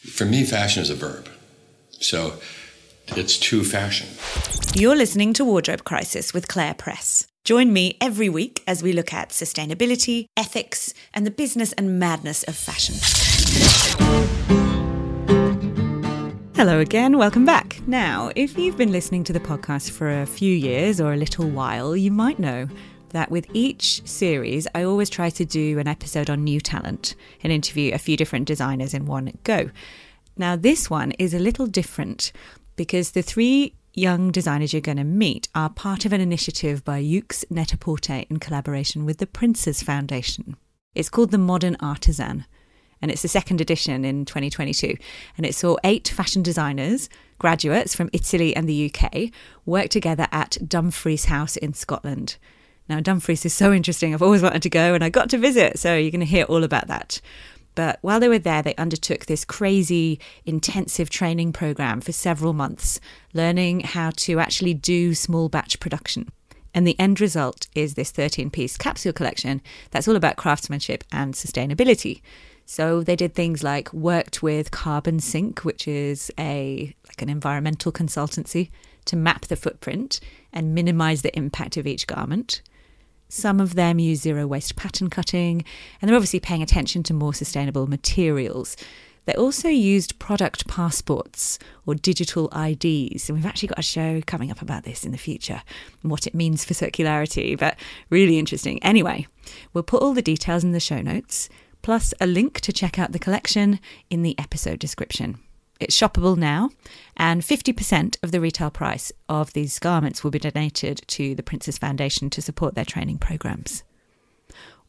For me, fashion is a verb. So it's to fashion. You're listening to Wardrobe Crisis with Claire Press. Join me every week as we look at sustainability, ethics, and the business and madness of fashion. Hello again, welcome back. Now, if you've been listening to the podcast for a few years or a little while, you might know that with each series, I always try to do an episode on new talent and interview a few different designers in one go. Now, this one is a little different because the three young designers you're going to meet are part of an initiative by Yoox Net-a-Porter in collaboration with the Prince's Foundation. It's called the Modern Artisan and it's the second edition in 2022. And it saw eight fashion designers, graduates from Italy and the UK, work together at Dumfries House in Scotland. Now, Dumfries is so interesting. I've always wanted to go and I got to visit, so you're going to hear all about that. But while they were there, they undertook this crazy intensive training program for several months, learning how to actually do small batch production. And the end result is this 13 piece capsule collection that's all about craftsmanship and sustainability. So they did things like worked with Carbonsink, which is a like an environmental consultancy to map the footprint and minimize the impact of each garment. Some of them use zero waste pattern cutting, and they're obviously paying attention to more sustainable materials. They also used product passports or digital IDs. And we've actually got a show coming up about this in the future and what it means for circularity, but really interesting. Anyway, we'll put all the details in the show notes plus a link to check out the collection in the episode description. It's shoppable now, and 50% of the retail price of these garments will be donated to the Prince's Foundation to support their training programs.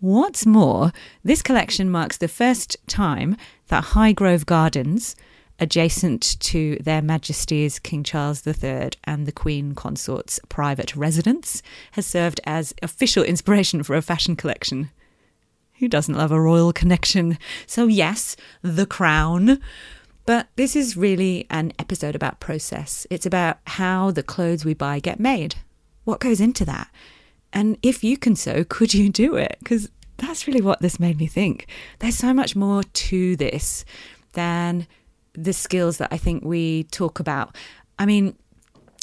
What's more, this collection marks the first time that Highgrove Gardens, adjacent to Their Majesties King Charles III and the Queen Consort's private residence, has served as official inspiration for a fashion collection. Who doesn't love a royal connection? So, yes, the crown. But this is really an episode about process. It's about how the clothes we buy get made. What goes into that? And if you can sew, could you do it? Because that's really what this made me think. There's so much more to this than the skills that I think we talk about. I mean,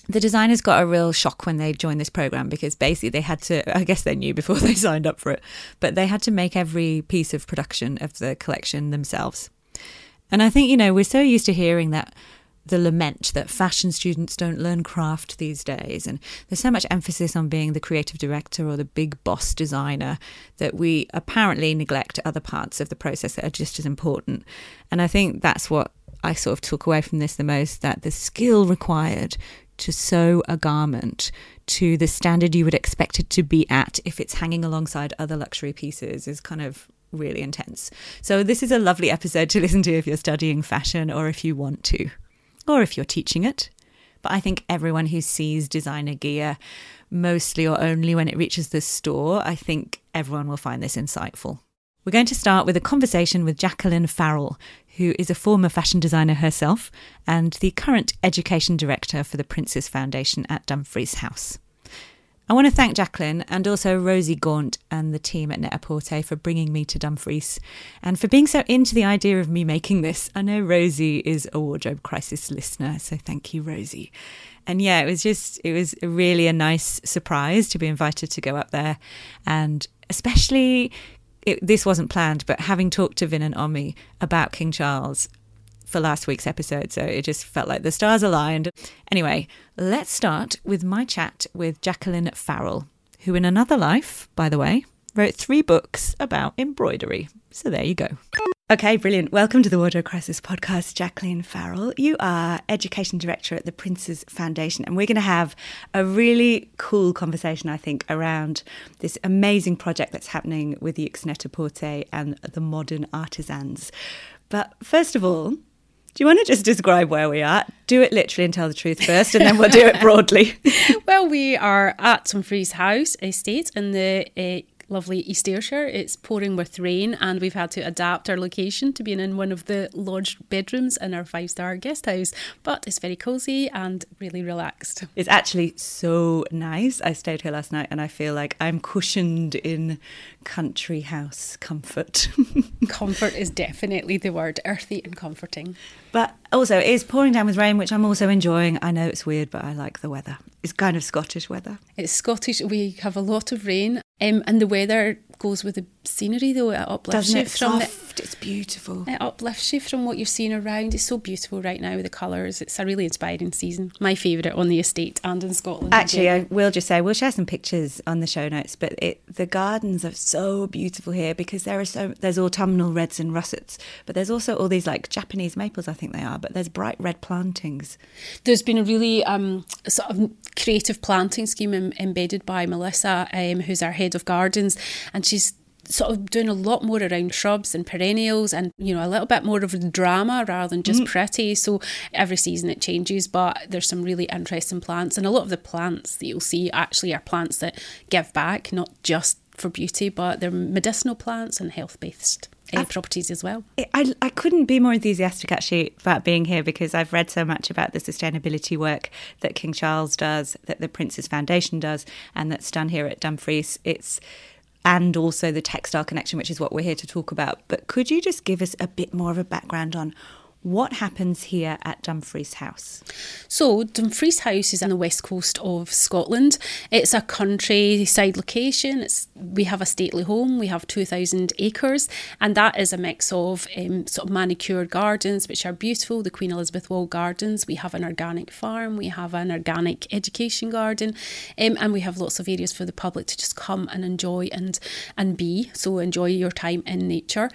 the designers got a real shock when they joined this program because basically they had to i guess they knew before they signed up for it but they had to make every piece of production of the collection themselves and i think you know we're so used to hearing that the lament that fashion students don't learn craft these days. And there's so much emphasis on being the creative director or the big boss designer that we apparently neglect other parts of the process that are just as important. And i think that's what I sort of took away from this the most that the skill required to sew a garment to the standard you would expect it to be at if it's hanging alongside other luxury pieces is kind of really intense. So, this is a lovely episode to listen to if you're studying fashion or if you want to, or if you're teaching it. But I think everyone who sees designer gear, mostly or only when it reaches the store, I think everyone will find this insightful. We're going to start with a conversation with Jacqueline Farrell, who is a former fashion designer herself and the current education director for the Prince's Foundation at Dumfries House. I want to thank Jacqueline and also Rosie Gaunt and the team at Net-a-Porter for bringing me to Dumfries and for being so into the idea of me making this. I know Rosie is a wardrobe crisis listener, so thank you, Rosie. And yeah, it was just, it was really a nice surprise to be invited to go up there and especially it, this wasn't planned, but having talked to Vin and Omi about King Charles for last week's episode, so it just felt like the stars aligned. Anyway, let's start with my chat with Jacqueline Farrell, who in another life, by the way, wrote three books about embroidery. So there you go. Okay, brilliant. Welcome to the Wardrobe Crisis podcast, Jacqueline Farrell. You are Education Director at the Prince's Foundation, and we're going to have a really cool conversation, I think, around this amazing project that's happening with the Yoox Net-a-Porter and the modern artisans. But first of all, do you want to just describe where we are? Do it literally and tell the truth first, and then we'll do it broadly. well, we are at Dumfries House Estate in the uh, lovely East Ayrshire. It's pouring with rain, and we've had to adapt our location to being in one of the lodge bedrooms in our five star guest house. But it's very cosy and really relaxed. It's actually so nice. I stayed here last night and I feel like I'm cushioned in country house comfort. Comfort is definitely the word, earthy and comforting. but also, it is pouring down with rain, which I'm also enjoying. I know it's weird, but I like the weather. It's kind of Scottish weather. It's Scottish. We have a lot of rain, um, and the weather goes with the scenery. Though it uplifts Doesn't you it? from the, It's beautiful. it uplifts you from what you're seeing around. It's so beautiful right now with the colours. It's a really inspiring season. My favourite on the estate and in Scotland. Actually, I will just say we'll share some pictures on the show notes. But it, the gardens are so beautiful here because there are so there's autumnal reds and russets, but there's also all these like Japanese maples, I think they are. But there's bright red plantings. There's been a really um, sort of creative planting scheme em- embedded by Melissa, um, who's our head of gardens, and she's sort of doing a lot more around shrubs and perennials and you know a little bit more of the drama rather than just pretty. So every season it changes but there's some really interesting plants and a lot of the plants that you'll see actually are plants that give back not just for beauty but they're medicinal plants and health based uh, properties as well. I, I couldn't be more enthusiastic actually about being here because I've read so much about the sustainability work that King Charles does, that the Prince's Foundation does, and that's done here at Dumfries. It's and also the textile connection, which is what we're here to talk about. But could you just give us a bit more of a background on what happens here at Dumfries House? So, Dumfries House is on the west coast of Scotland. It's a countryside location. It's, we have a stately home. We have 2,000 acres, and that is a mix of um, sort of manicured gardens, which are beautiful, the Queen Elizabeth Wall Gardens. We have an organic farm. We have an organic education garden, um, and we have lots of areas for the public to just come and enjoy and, and be. So, enjoy your time in nature.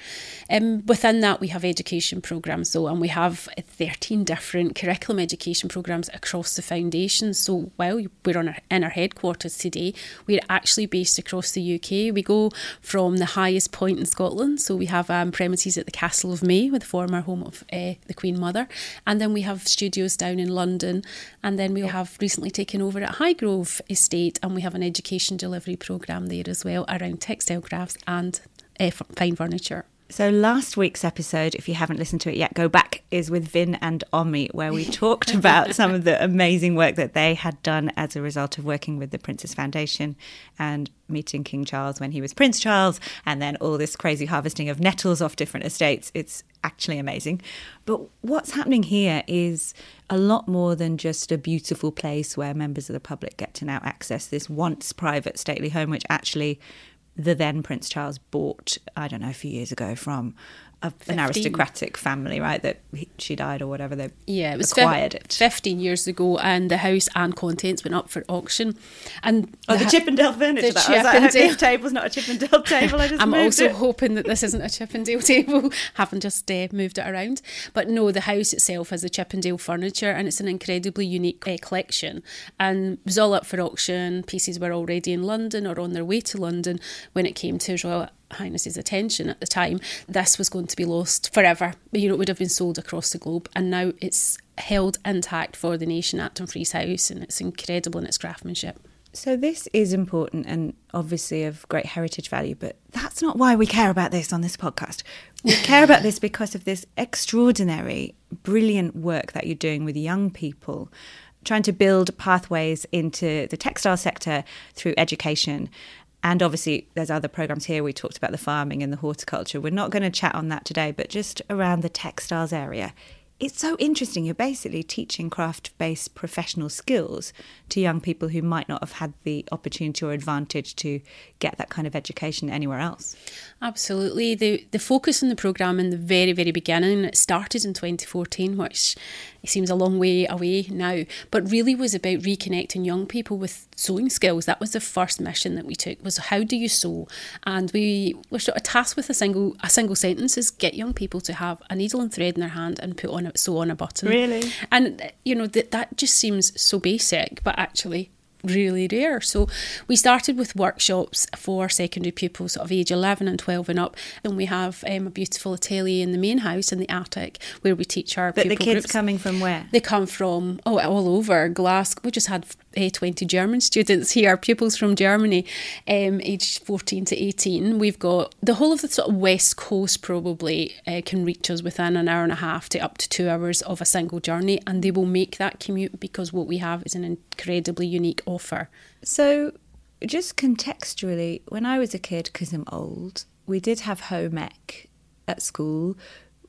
Um, within that, we have education programmes. So, and we have 13 different curriculum education programs across the foundation. So while we're on our, in our headquarters today, we're actually based across the UK. We go from the highest point in Scotland. So we have um, premises at the Castle of Mey, with the former home of uh, the Queen Mother, and then we have studios down in London, and then we have recently taken over at Highgrove Estate, and we have an education delivery program there as well around textile crafts and uh, fine furniture. So last week's episode, if you haven't listened to it yet, go back, is with Vin and Omi, where we talked about some of the amazing work that they had done as a result of working with the Prince's Foundation and meeting King Charles when he was Prince Charles, and then all this crazy harvesting of nettles off different estates. It's actually amazing. But what's happening here is a lot more than just a beautiful place where members of the public get to now access this once private stately home, which actually the then Prince Charles bought, I don't know, a few years ago from a, an aristocratic family, right? That he, she died or whatever. They Yeah, it was acquired fif- it. 15 years ago, and the house and contents went up for auction. And Oh, the ha- Chippendale furniture. the that I was Chippendale. this table's not a Chippendale table. I just I'm moved also it. hoping that this isn't a Chippendale table, having just uh, moved it around. But no, the house itself has the Chippendale furniture and it's an incredibly unique uh, collection. And it was all up for auction. Pieces were already in London or on their way to London when it came to Royal Highness's attention at the time. This was going to be lost forever. You know, it would have been sold across the globe. And now it's held intact for the nation at Dumfries House and it's incredible in its craftsmanship. So this is important and obviously of great heritage value, but that's not why we care about this on this podcast. We care about this because of this extraordinary, brilliant work that you're doing with young people, trying to build pathways into the textile sector through education. And obviously, there's other programs here. We talked about the farming and the horticulture. We're not going to chat on that today, but just around the textiles area. It's so interesting. You're basically teaching craft based professional skills to young people who might not have had the opportunity or advantage to get that kind of education anywhere else. Absolutely. The the focus on the programme in the very, very beginning, it started in 2014, which it seems a long way away now, but really was about reconnecting young people with sewing skills. That was the first mission that we took was how do you sew? And we were sort of tasked with a single a single sentence is get young people to have a needle and thread in their hand and put on a sew on a button. Really? And you know, that that just seems so basic, but actually really rare. So we started with workshops for secondary pupils of age 11 and 12 and up. And we have um, a beautiful atelier in the main house in the attic where we teach our But the kids groups. coming from where? They come from oh all over Glasgow. We just had uh, 20 German students here, pupils from Germany, um, aged 14 to 18. We've got the whole of the sort of west coast probably uh, can reach us within an hour and a half to up to two hours of a single journey, and they will make that commute because what we have is an incredibly unique offer. So, just contextually, when I was a kid, because I'm old, we did have home ec at school.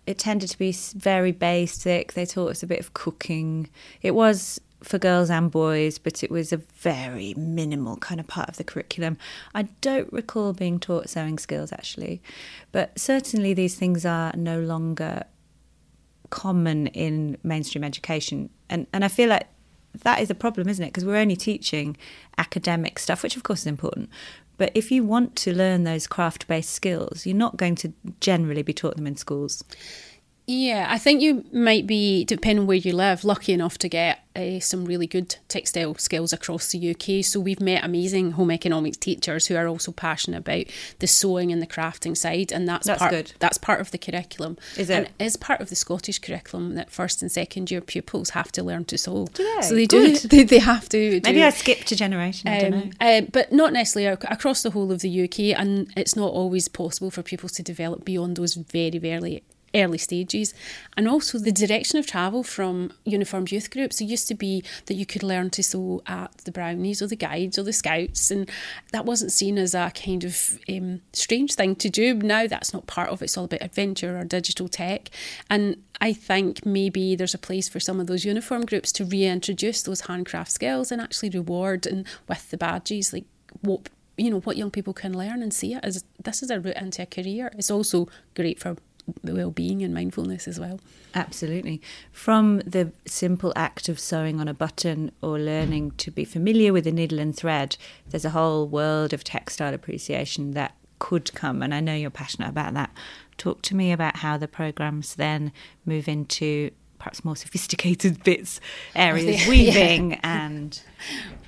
It tended to be very basic. They taught us a bit of cooking. It was for girls and boys, but it was a very minimal kind of part of the curriculum. I don't recall being taught sewing skills actually, but certainly these things are no longer common in mainstream education. And, and I feel like that is a problem, isn't it? Because we're only teaching academic stuff, which of course is important. But if you want to learn those craft based skills, you're not going to generally be taught them in schools. Yeah, I think you might be, depending where you live, lucky enough to get uh, some really good textile skills across the UK. So we've met amazing home economics teachers who are also passionate about the sewing and the crafting side, and that's, that's part. Good. That's part of the curriculum. Is it? And it is part of the Scottish curriculum that first and second year pupils have to learn to sew. Do they? So they good. do. They, they have to. Maybe. I skipped a generation. I don't Um, know. uh, but not necessarily across the whole of the UK, and it's not always possible for pupils to develop beyond those very, very early stages. And also the direction of travel from uniformed youth groups. It used to be that you could learn to sew at the Brownies or the Guides or the Scouts, and that wasn't seen as a kind of um, strange thing to do. Now that's not part of it. It's all about adventure or digital tech. And I think maybe there's a place for some of those uniform groups to reintroduce those handcraft skills and actually reward and with the badges like what you know what young people can learn and see it as this is a route into a career. It's also great for well-being and mindfulness as well. Absolutely. From the simple act of sewing on a button or learning to be familiar with a needle and thread, there's a whole world of textile appreciation that could come. And I know you're passionate about that. Talk to me about how the programs then move into perhaps more sophisticated bits, areas, yeah. weaving and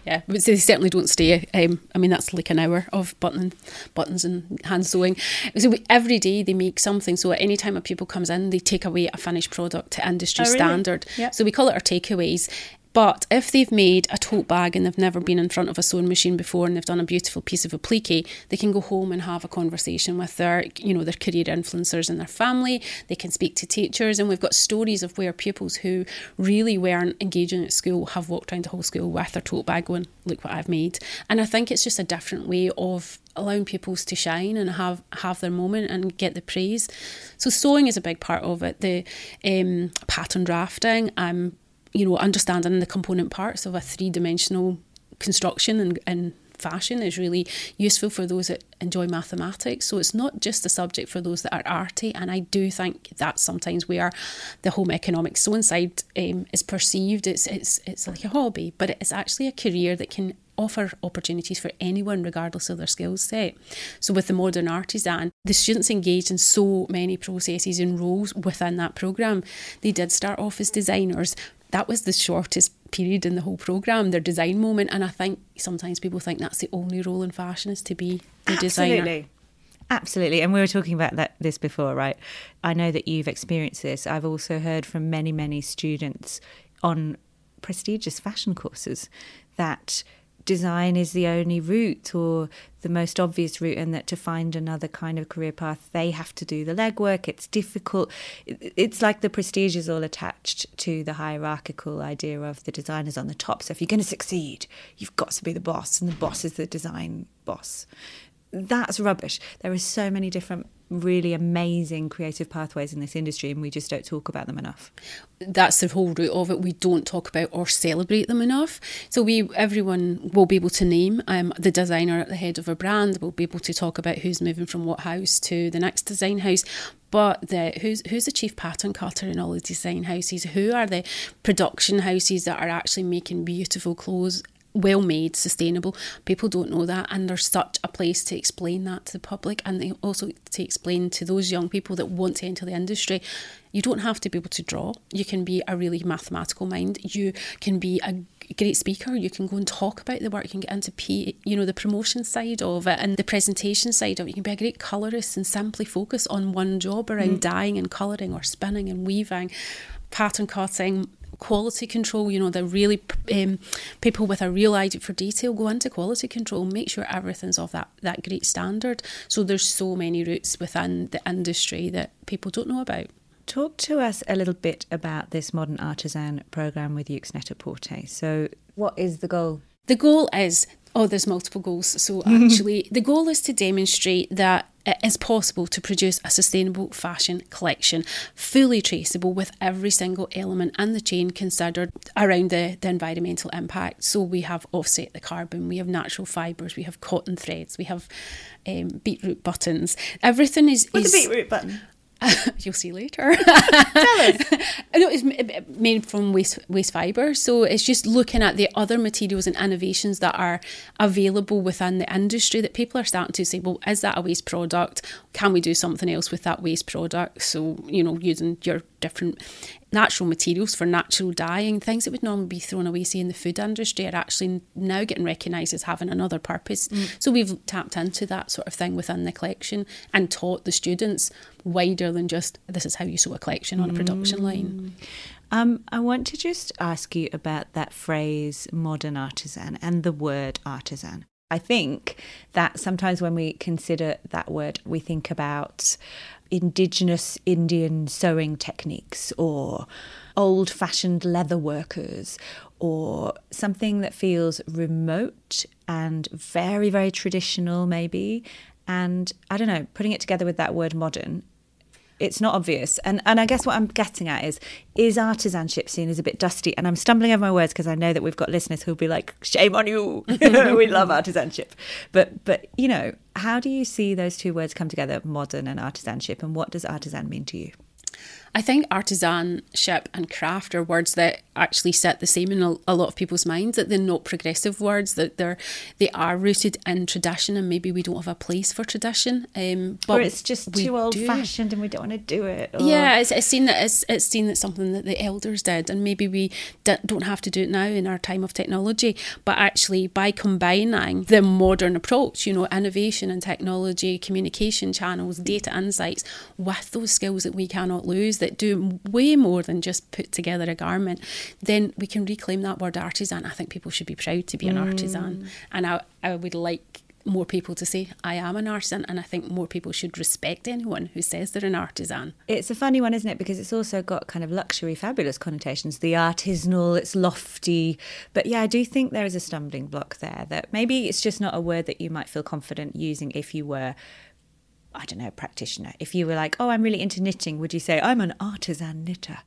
Yeah, but they certainly don't stay. Um, I mean, that's like an hour of button, buttons and hand sewing. So we, every day they make something. So at any time a pupil comes in, they take away a finished product to industry Oh, really? standard. Yeah. So we call it our takeaways. But if they've made a tote bag and they've never been in front of a sewing machine before and they've done a beautiful piece of applique, they can go home and have a conversation with their, you know, their career influencers and their family. They can speak to teachers, and we've got stories of where pupils who really weren't engaging at school have walked around the whole school with their tote bag going, "Look what I've made." And I think it's just a different way of allowing pupils to shine and have have their moment and get the praise. So sewing is a big part of it. The um, pattern drafting. Um, you know, understanding the component parts of a three dimensional construction and, and fashion is really useful for those that enjoy mathematics. So it's not just a subject for those that are arty, and I do think that's sometimes where the home economics sewing side um, is perceived. It's it's it's like a hobby, but it's actually a career that can offer opportunities for anyone regardless of their skill set. So with the modern artisan, the students engaged in so many processes and roles within that programme. They did start off as designers. That was the shortest period in the whole programme, their design moment. And I think sometimes people think that's the only role in fashion is to be the designer. Absolutely. Absolutely. And we were talking about that this before, right? I know that you've experienced this. I've also heard from many, many students on prestigious fashion courses that design is the only route or the most obvious route and that to find another kind of career path they have to do the legwork. It's difficult. It's like the prestige is all attached to the hierarchical idea of the designers on the top. So if you're going to succeed you've got to be the boss and the boss is the design boss that's rubbish. There are so many different, really amazing creative pathways in this industry, and we just don't talk about them enough. that's the whole root of it. We don't talk about or celebrate them enough. So we, everyone, will be able to name um, the designer at the head of a brand. We'll be able to talk about who's moving from what house to the next design house. But the, who's who's the chief pattern cutter in all the design houses? Who are the production houses that are actually making beautiful clothes? Well made, sustainable. People don't know that, and there's such a place to explain that to the public, and they also to explain to those young people that want to enter the industry. You don't have to be able to draw. You can be a really mathematical mind. You can be a great speaker. You can go and talk about the work. You can get into P, you know, the promotion side of it and the presentation side of it. You can be a great colorist and simply focus on one job around mm. dyeing and colouring or spinning and weaving, pattern cutting, quality control. You know, they're really um, people with a real eye for detail go into quality control, make sure everything's of that that great standard. So there's so many routes within the industry that people don't know about. Talk to us a little bit about this modern artisan program with Yoox Net Porte. So, what is the goal? The goal is oh, there's multiple goals. So actually, the goal is to demonstrate that it is possible to produce a sustainable fashion collection, fully traceable with every single element and the chain considered around the, the environmental impact. So we have offset the carbon, we have natural fibres, we have cotton threads, we have um, beetroot buttons. Everything is. What's is, a beetroot button? You'll see later. Tell us. no, it's made from waste waste fibre, so it's just looking at the other materials and innovations that are available within the industry that people are starting to say, well, is that a waste product? Can we do something else with that waste product? So you know, using your different natural materials for natural dyeing, things that would normally be thrown away, say in the food industry, are actually now getting recognised as having another purpose. Mm. So we've tapped into that sort of thing within the collection and taught the students wider than just this is how you sew a collection on a production line. Mm. Um, I want to just ask you about that phrase modern artisan and the word artisan. I think that sometimes when we consider that word, we think about indigenous Indian sewing techniques or old fashioned leather workers or something that feels remote and very, very traditional, maybe. And I don't know, putting it together with that word modern it's not obvious. And and I guess what I'm getting at is is artisanship seen as a bit dusty? And I'm stumbling over my words because I know that we've got listeners who'll be like, "Shame on you! we love artisanship." But but you know, how do you see those two words come together, modern and artisanship? And what does artisan mean to you? I think artisanship and craft are words that actually sit the same in a, a, lot of people's minds. That they're not progressive words. That they're they are rooted in tradition, and maybe we don't have a place for tradition. Um, but or it's just too old do. fashioned, and we don't want to do it. Or... Yeah, it's, it's seen that it's, it's seen that something that the elders did, and maybe we don't have to do it now in our time of technology. But actually, by combining the modern approach, you know, innovation and technology, communication channels, data insights, with those skills that we cannot lose that do way more than just put together a garment, then we can reclaim that word artisan. I think people should be proud to be an mm. artisan. And I, I would like more people to say, I am an artisan, and I think more people should respect anyone who says they're an artisan. It's a funny one, isn't it? Because it's also got kind of luxury, fabulous connotations. The artisanal, it's lofty. But yeah, I do think there is a stumbling block there that maybe it's just not a word that you might feel confident using if you were I don't know, practitioner, if you were like, oh, I'm really into knitting, would you say, I'm an artisan knitter?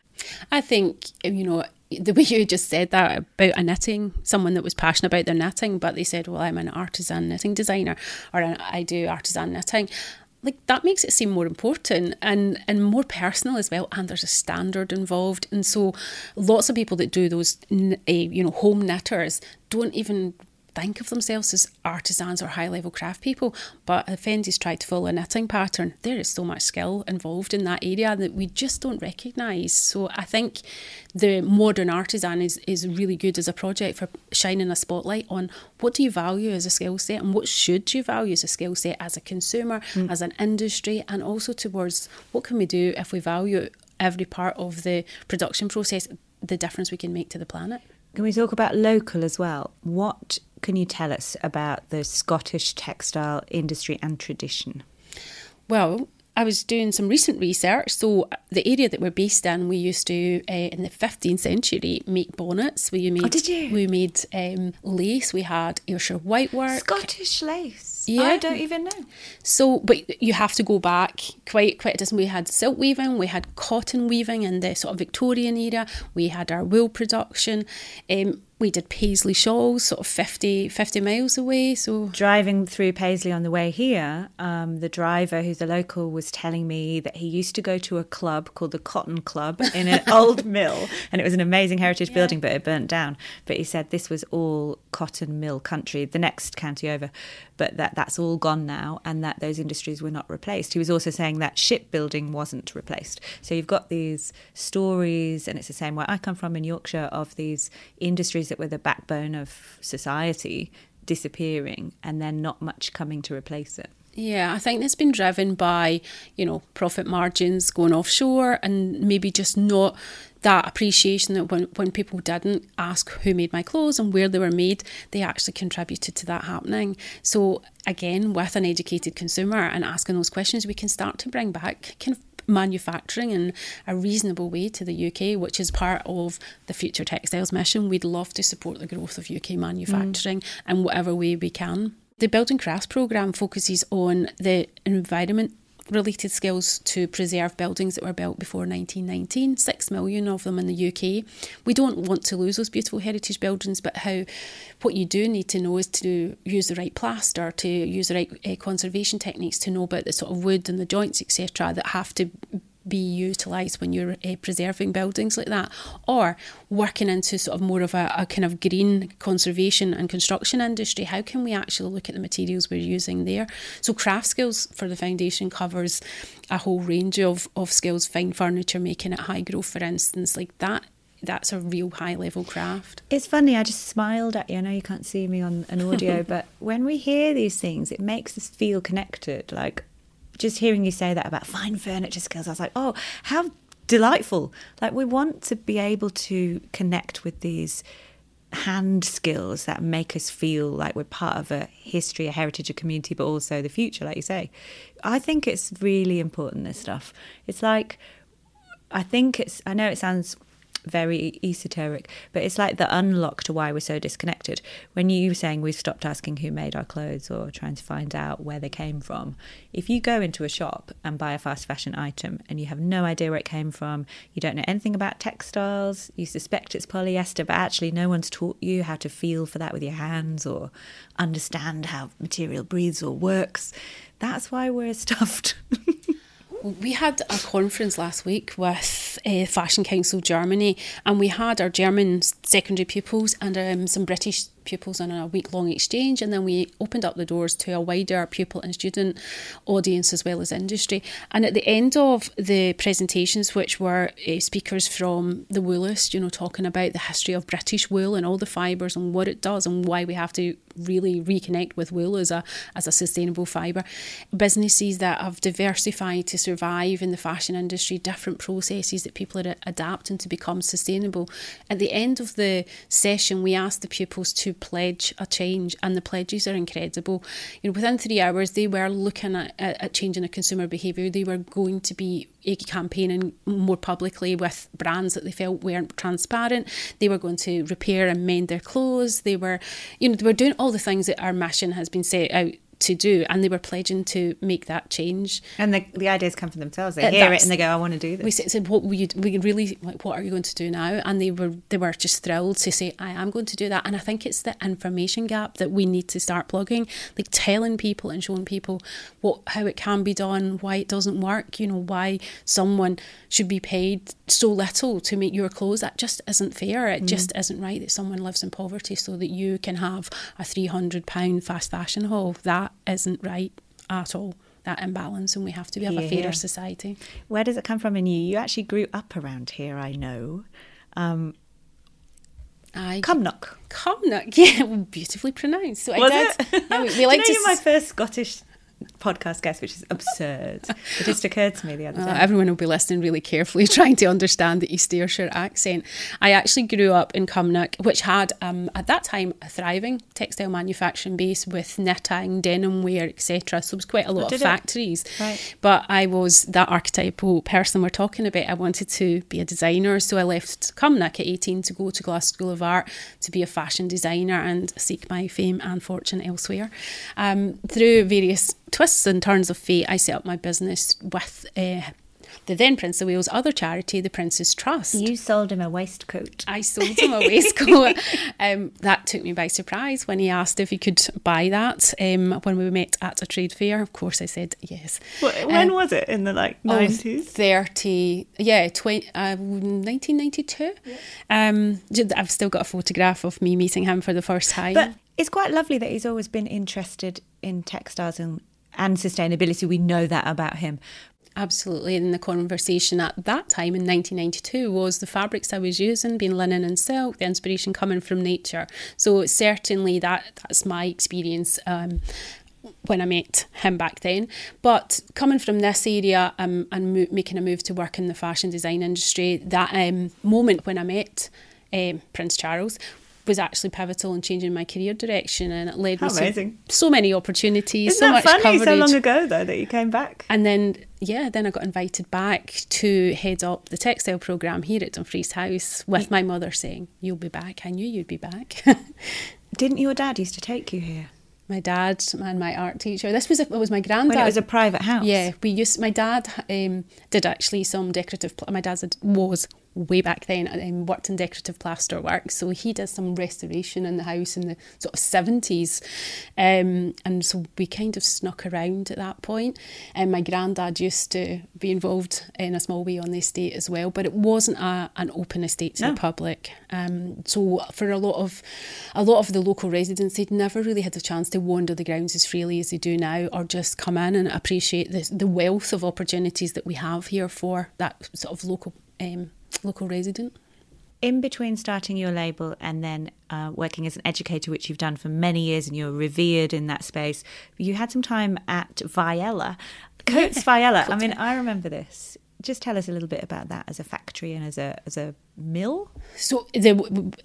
I think, you know, the way you just said that about a knitting, someone that was passionate about their knitting, but they said, well, I'm an artisan knitting designer or I do artisan knitting. Like that makes it seem more important and, and more personal as well. And there's a standard involved. And so lots of people that do those, uh, you know, home knitters don't even think of themselves as artisans or high level craft people, but Effendi's tried to follow a knitting pattern. There is so much skill involved in that area that we just don't recognise. So I think the modern artisan is, is really good as a project for shining a spotlight on what do you value as a skill set and what should you value as a skill set as a consumer, mm. as an industry, and also towards what can we do if we value every part of the production process, the difference we can make to the planet. Can we talk about local as well? What can you tell us about the Scottish textile industry and tradition? Well, I was doing some recent research. So, the area that we're based in, we used to, uh, in the 15th century, make bonnets. We made, oh, did you? We made um, lace. We had Ayrshire whitework. Scottish lace. Yeah. I don't even know. So, but you have to go back quite quite a distance. We had silk weaving, we had cotton weaving in the sort of Victorian era. We had our wool production. Um, we did Paisley shawls, sort of 50, 50 miles away. So driving through Paisley on the way here, um, the driver, who's a local, was telling me that he used to go to a club called the Cotton Club in an old mill, and it was an amazing heritage yeah. building, but it burnt down. But he said this was all cotton mill country, the next county over, but that that's all gone now, and that those industries were not replaced. He was also saying that shipbuilding wasn't replaced. So you've got these stories, and it's the same where I come from in Yorkshire of these industries that were the backbone of society disappearing and then not much coming to replace it. Yeah, I think it's been driven by, you know, profit margins going offshore and maybe just not that appreciation that when, when people didn't ask who made my clothes and where they were made, they actually contributed to that happening. So, again, with an educated consumer and asking those questions, we can start to bring back manufacturing in a reasonable way to the UK, which is part of the Future Textiles mission. We'd love to support the growth of UK manufacturing mm. in whatever way we can. The Building Crafts programme focuses on the environment related skills to preserve buildings that were built before 1919, six million of them in the UK. We don't want to lose those beautiful heritage buildings, but how what you do need to know is to use the right plaster, to use the right uh, conservation techniques, to know about the sort of wood and the joints, etc., that have to be utilised when you're uh, preserving buildings like that, or working into sort of more of a, a, kind of green conservation and construction industry. How can we actually look at the materials we're using there? So, craft skills for the foundation covers a whole range of, of skills, fine furniture making at Highgrove, for instance, like that that's a real high level craft. It's funny, I just smiled at you. I know you can't see me on an audio, but when we hear these things, it makes us feel connected. Like, just hearing you say that about fine furniture skills, I was like, oh, how delightful. Like, we want to be able to connect with these hand skills that make us feel like we're part of a history, a heritage, a community, but also the future, like you say. I think it's really important, this stuff. It's like, I think it's, I know it sounds very esoteric, but it's like the unlock to why we're so disconnected. When you were saying we've stopped asking who made our clothes or trying to find out where they came from, if you go into a shop and buy a fast fashion item and you have no idea where it came from, you don't know anything about textiles, you suspect it's polyester, but actually no one's taught you how to feel for that with your hands or understand how material breathes or works. That's why we're stuffed. We had a conference last week with uh, Fashion Council Germany, and we had our German secondary pupils and um, some British pupils on a week long exchange, and then we opened up the doors to a wider pupil and student audience as well as industry. And at the end of the presentations, which were uh, speakers from the woolist, you know, talking about the history of British wool and all the fibres and what it does and why we have to really reconnect with wool as a as a sustainable fibre. Businesses that have diversified to survive in the fashion industry, different processes that people are adapting to become sustainable. At the end of the session, we asked the pupils to pledge a change, and the pledges are incredible. You know, within three hours, they were looking at, at, at changing a consumer behaviour. They were going to be campaigning more publicly with brands that they felt weren't transparent. They were going to repair and mend their clothes. They were, you know, they were doing all the things that our mission has been set out to do, and they were pledging to make that change. And the, the ideas come from themselves. They uh, hear it and they go, "I want to do this." We said, "What we we really like? What are you going to do now?" And they were they were just thrilled to say, "I am going to do that." And I think it's the information gap that we need to start plugging, like telling people and showing people what how it can be done, why it doesn't work. You know, why someone should be paid so little to make your clothes. That just isn't fair. It mm. just isn't right that someone lives in poverty so that you can have a three hundred pound fast fashion haul. That that isn't right at all that imbalance and we have to be yeah. a fairer society. Where does it come from in you? You actually grew up around here, I know. Um, I Cumnock. Cumnock, yeah, beautifully pronounced. So Was I did. It? Yeah, we, we like you know to. my first Scottish podcast guest, which is absurd. it just occurred to me the other day. Uh, everyone will be listening really carefully, trying to understand the East Ayrshire accent. I actually grew up in Cumnock, which had um, at that time a thriving textile manufacturing base with knitting, denim wear, etc. So it was quite a lot of factories. Right. But I was that archetypal person we're talking about. I wanted to be a designer, so I left Cumnock at 18 to go to Glasgow School of Art to be a fashion designer and seek my fame and fortune elsewhere. Um, through various twists and turns of fate, I set up my business with uh, the then Prince of Wales' other charity, the Prince's Trust. You sold him a waistcoat. I sold him a waistcoat. um, that took me by surprise when he asked if he could buy that um, when we met at a trade fair. Of course, I said yes. when um, was it? In the like 90s? Oh, 30, yeah, 20, uh, 1992. Yeah. Um, I've still got a photograph of me meeting him for the first time. But it's quite lovely that he's always been interested in textiles and and sustainability. We know that about him. Absolutely. And the conversation at that time in 1992 was the fabrics I was using being linen and silk, the inspiration coming from nature. So certainly that that's my experience. Um, when I met him back then. But coming from this area um, and mo- making a move to work in the fashion design industry, that um, moment when I met um, Prince Charles was actually pivotal in changing my career direction and it led How me amazing. to so many opportunities, Isn't so that much funny? coverage. So long ago, though, that you came back. And then, yeah, then I got invited back to head up the textile programme here at Dumfries House with my mother saying, You'll be back. I knew you'd be back. Didn't your dad used to take you here my dad and my art teacher. This was a, it was my granddad. when it was a private house? Yeah, we used. My dad um, did actually some decorative. My dad was way back then um, worked in decorative plaster work, so he did some restoration in the house in the sort of seventies, um, and so we kind of snuck around at that point. And my granddad used to be involved in a small way on the estate as well, but it wasn't a, an open estate to No. the public. Um, so for a lot of a lot of the local residents, they'd never really had the chance to wander the grounds as freely as they do now, or just come in and appreciate the, the wealth of opportunities that we have here for that sort of local um, local resident. in between starting your label and then uh, working as an educator, which you've done for many years and you're revered in that space, you had some time at Viyella. Coats Viyella. I mean, I remember this. Just tell us a little bit about that as a factory and as a as a mill. So there,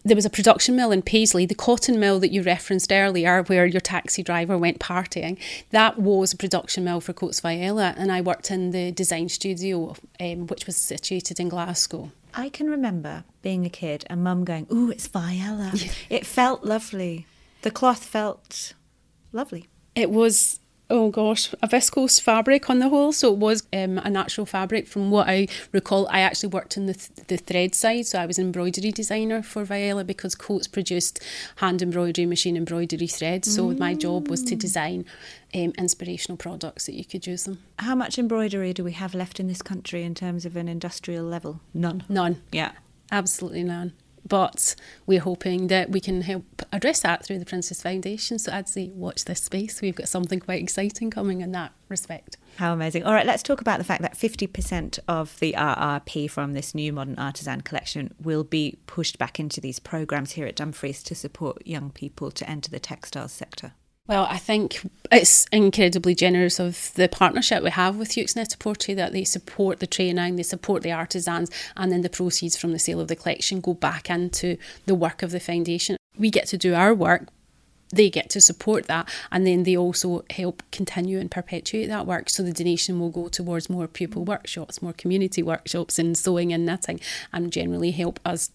there was a production mill in Paisley, the cotton mill that you referenced earlier, where your taxi driver went partying. That was a production mill for Coats Viyella, and I worked in the design studio, um, which was situated in Glasgow. I can remember being a kid and mum going, Ooh, it's Viyella. It felt lovely. The cloth felt lovely. It was oh gosh a viscose fabric on the whole, so it was um, a natural fabric. From what I recall, I actually worked in the th- the thread side, so I was an embroidery designer for Viyella because Coats produced hand embroidery, machine embroidery threads. So my job was to design um, inspirational products that you could use them. How much embroidery do we have left in this country in terms of an industrial level? None. None. Yeah. Absolutely none. But we're hoping that we can help address that through the Prince's Foundation. So I'd say watch this space. We've got something quite exciting coming in that respect. How amazing. All right, let's talk about the fact that 50% of the RRP from this new modern artisan collection will be pushed back into these programs here at Dumfries to support young people to enter the textiles sector. Well, I think it's incredibly generous of the partnership we have with Yoox that they support the training, they support the artisans, and then the proceeds from the sale of the collection go back into the work of the foundation. We get to do our work, they get to support that, and then they also help continue and perpetuate that work. So the donation will go towards more pupil workshops, more community workshops in sewing and knitting, and generally help us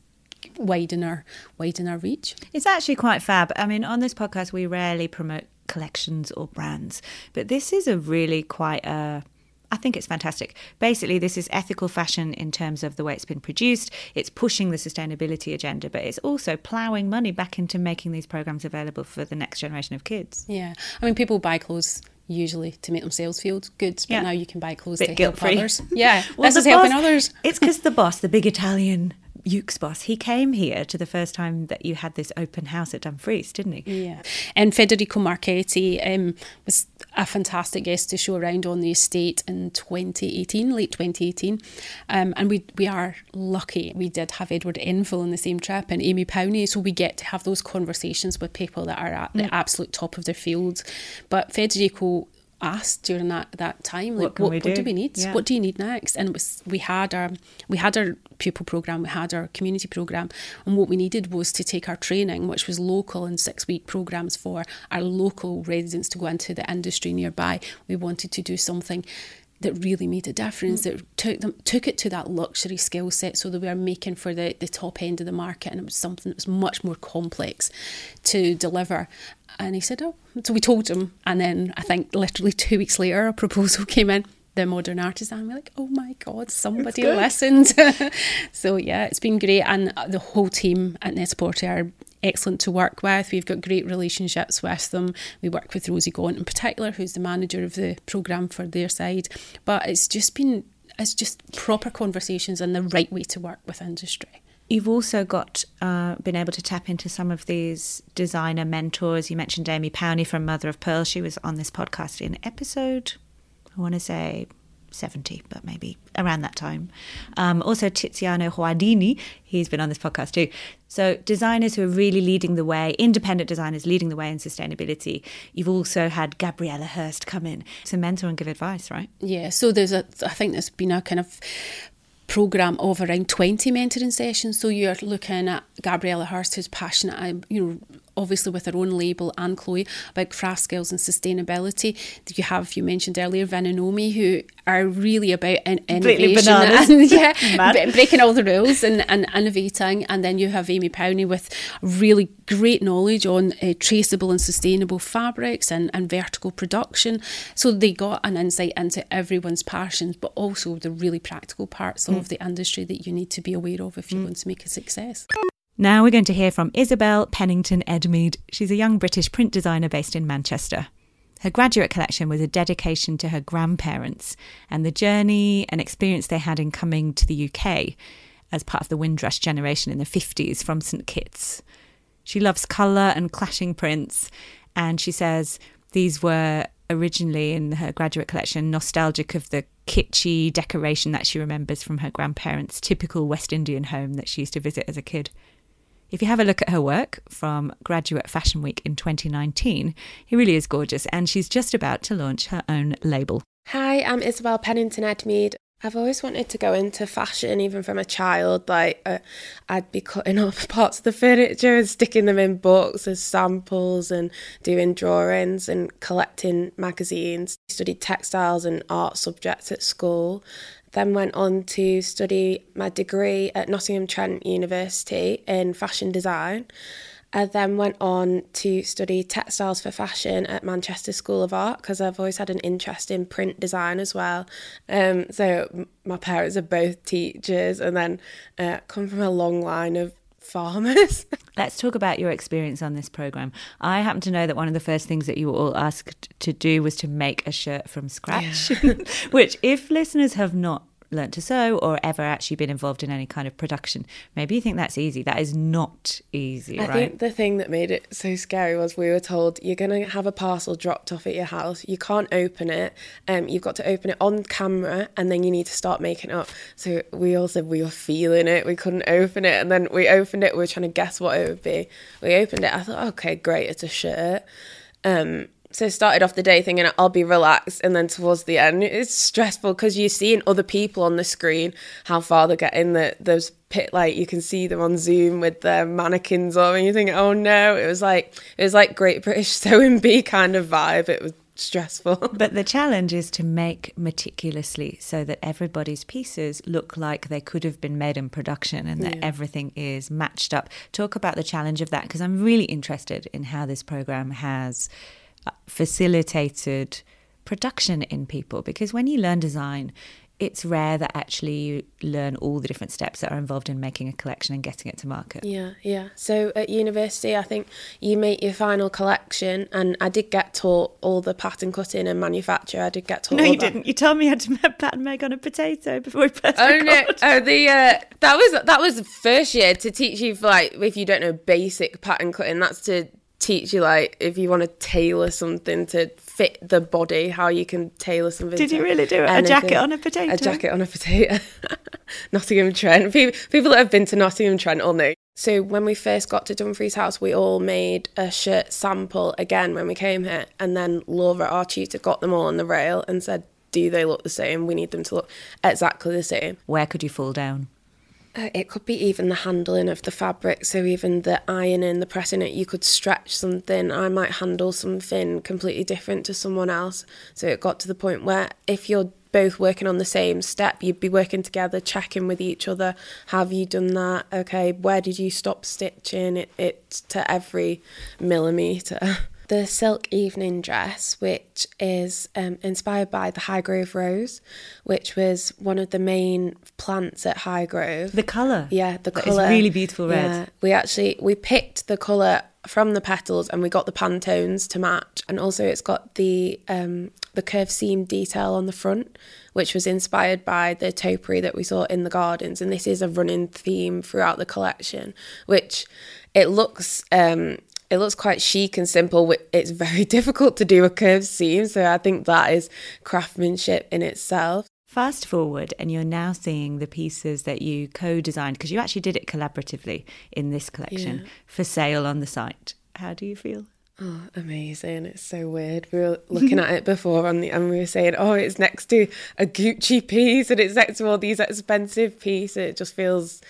widen our widen our reach. It's actually quite fab. I mean, on this podcast, we rarely promote collections or brands, but this is a really quite a. I think it's fantastic. Basically, this is ethical fashion in terms of the way it's been produced. It's pushing the sustainability agenda, but it's also ploughing money back into making these programs available for the next generation of kids. Yeah, I mean, people buy clothes usually to make themselves feel good, but Yeah. now you can buy clothes Bit to help guilt-free. others. Yeah, Well, this is helping others. It's because the boss, the big Italian Yoox boss, he came here to the first time that you had this open house at Dumfries, didn't he? Yeah, and Federico Marchetti um, was a fantastic guest to show around on the estate in 2018, late 2018, um, and we we are lucky. We did have Edward Enninful on the same trip and Amy Powney, so we get to have those conversations with people that are at the absolute top of their field. But Federico asked during that, that time like What what, what do do? we need Yeah. what do you need next and it was, we had our we had our pupil program we had our community program and what we needed was to take our training which was local and six week programs for our local residents to go into the industry nearby we wanted to do something that really made a difference mm. that took them took it to that luxury skill set. So that we are making for the, the top end of the market and it was something that was much more complex to deliver. And he said oh so we told him. And then I think literally two weeks later a proposal came in the modern artisan. We're like oh my god somebody listened. So yeah it's been great. And the whole team at Net-a-Porter are excellent to work with. We've got great relationships with them. We work with Rosie Gaunt in particular, who's the manager of the programme for their side. But it's just been it's just proper conversations and the right way to work with industry. You've also got uh, been able to tap into some of these designer mentors. You mentioned Amy Powney from Mother of Pearl. She was on this podcast in episode, I want to say 70, but maybe around that time. Um, also, Tiziano Guardini, he's been on this podcast too. So, designers who are really leading the way, independent designers leading the way in sustainability. You've also had Gabriela Hearst come in to mentor and give advice, right? Yeah, so there's a, I think there's been a kind of program of around 20 mentoring sessions so you're looking at Gabriela Hearst who's passionate you know obviously with her own label and Chloe about craft skills and sustainability. You have you mentioned earlier Vin and Omi who are really about in- innovation and yeah, breaking all the rules and, and innovating. And then you have Amy Powney with really great knowledge on uh, traceable and sustainable fabrics and, and vertical production. So they got an insight into everyone's passions, but also the really practical parts mm. of the industry that you need to be aware of if you mm. want to make a success. Now we're going to hear from Isabel Pennington Edmead. She's a young British print designer based in Manchester. Her graduate collection was a dedication to her grandparents and the journey and experience they had in coming to the UK as part of the Windrush generation in the 50s from St Kitts. She loves colour and clashing prints, and she says these were originally in her graduate collection nostalgic of the kitschy decoration that she remembers from her grandparents' typical West Indian home that she used to visit as a kid. If you have a look at her work from Graduate Fashion Week in 2019, it really is gorgeous, and she's just about to launch her own label. Hi, I'm Isabel Pennington Edmead. I've always wanted to go into fashion, even from a child. Like, uh, I'd be cutting up parts of the furniture and sticking them in books as samples and doing drawings and collecting magazines. I studied textiles and art subjects at school then went on to study my degree at Nottingham Trent University in fashion design. I then went on to study textiles for fashion at Manchester School of Art because I've always had an interest in print design as well. Um, so my parents are both teachers, and then uh, come from a long line of farmers. Let's talk about your experience on this program. I happen to know that one of the first things that you were all asked to do was to make a shirt from scratch, yeah. which, if listeners have not learnt to sew or ever actually been involved in any kind of production. Maybe you think that's easy. That is not easy, I right? think the thing that made it so scary was we were told you're going to have a parcel dropped off at your house. You can't open it. Um, you've got to open it on camera and then you need to start making it up. So we all said we were feeling it. We couldn't open it. And then we opened it. We were trying to guess what it would be. We opened it. I thought, okay, great. It's a shirt. Um, so I started off the day thinking I'll be relaxed, and then towards the end, it's stressful because you're seeing other people on the screen, how far they're getting, the those pit like you can see them on Zoom with their mannequins on, and you think, oh no, it was like it was like Great British Sewing Bee kind of vibe. It was stressful. But the challenge is to make meticulously so that everybody's pieces look like they could have been made in production and that yeah. everything is matched up. Talk about the challenge of that because I'm really interested in how this program has facilitated production in people because when you learn design, it's rare that actually you learn all the different steps that are involved in making a collection and getting it to market. Yeah, yeah. So at university, I think you make your final collection, and I did get taught all the pattern cutting and manufacture. I did get taught. No, you that. didn't. You told me how to pattern make on a potato before we pressed Oh no! Oh, the uh, that was that was the first year to teach you like if you don't know basic pattern cutting. That's to teach you like if you want to tailor something to fit the body, how you can tailor something. Did you really do it? A jacket on a potato? A jacket on a potato. Nottingham Trent. People, people that have been to Nottingham Trent all know. So when we first got to Dumfries House, we all made a shirt sample again when we came here, and then Laura, our tutor, got them all on the rail and said, "Do they look the same? We need them to look exactly the same." Where could you fall down? Uh, it could be even the handling of the fabric. So even the ironing, the pressing it, you could stretch something. I might handle something completely different to someone else. So it got to the point where if you're both working on the same step, you'd be working together, checking with each other. Have you done that? Okay, where did you stop stitching? It, to every millimeter. the silk evening dress, which is um, inspired by the Highgrove rose, which was one of the main plants at Highgrove. The colour, yeah, the colour, really beautiful red. Yeah, we actually we picked the colour from the petals and we got the Pantones to match, and also it's got the um, the curved seam detail on the front, which was inspired by the topiary that we saw in the gardens, and this is a running theme throughout the collection, which it looks um, it looks quite chic and simple. It's very difficult to do a curved seam, so I think that is craftsmanship in itself. Fast forward, and you're now seeing the pieces that you co designed, because you actually did it collaboratively in this collection Yeah. for sale on the site. How do you feel? Oh, amazing. It's so weird. We were looking at it before on the, and we were saying, oh, it's next to a Gucci piece and it's next to all these expensive pieces. It just feels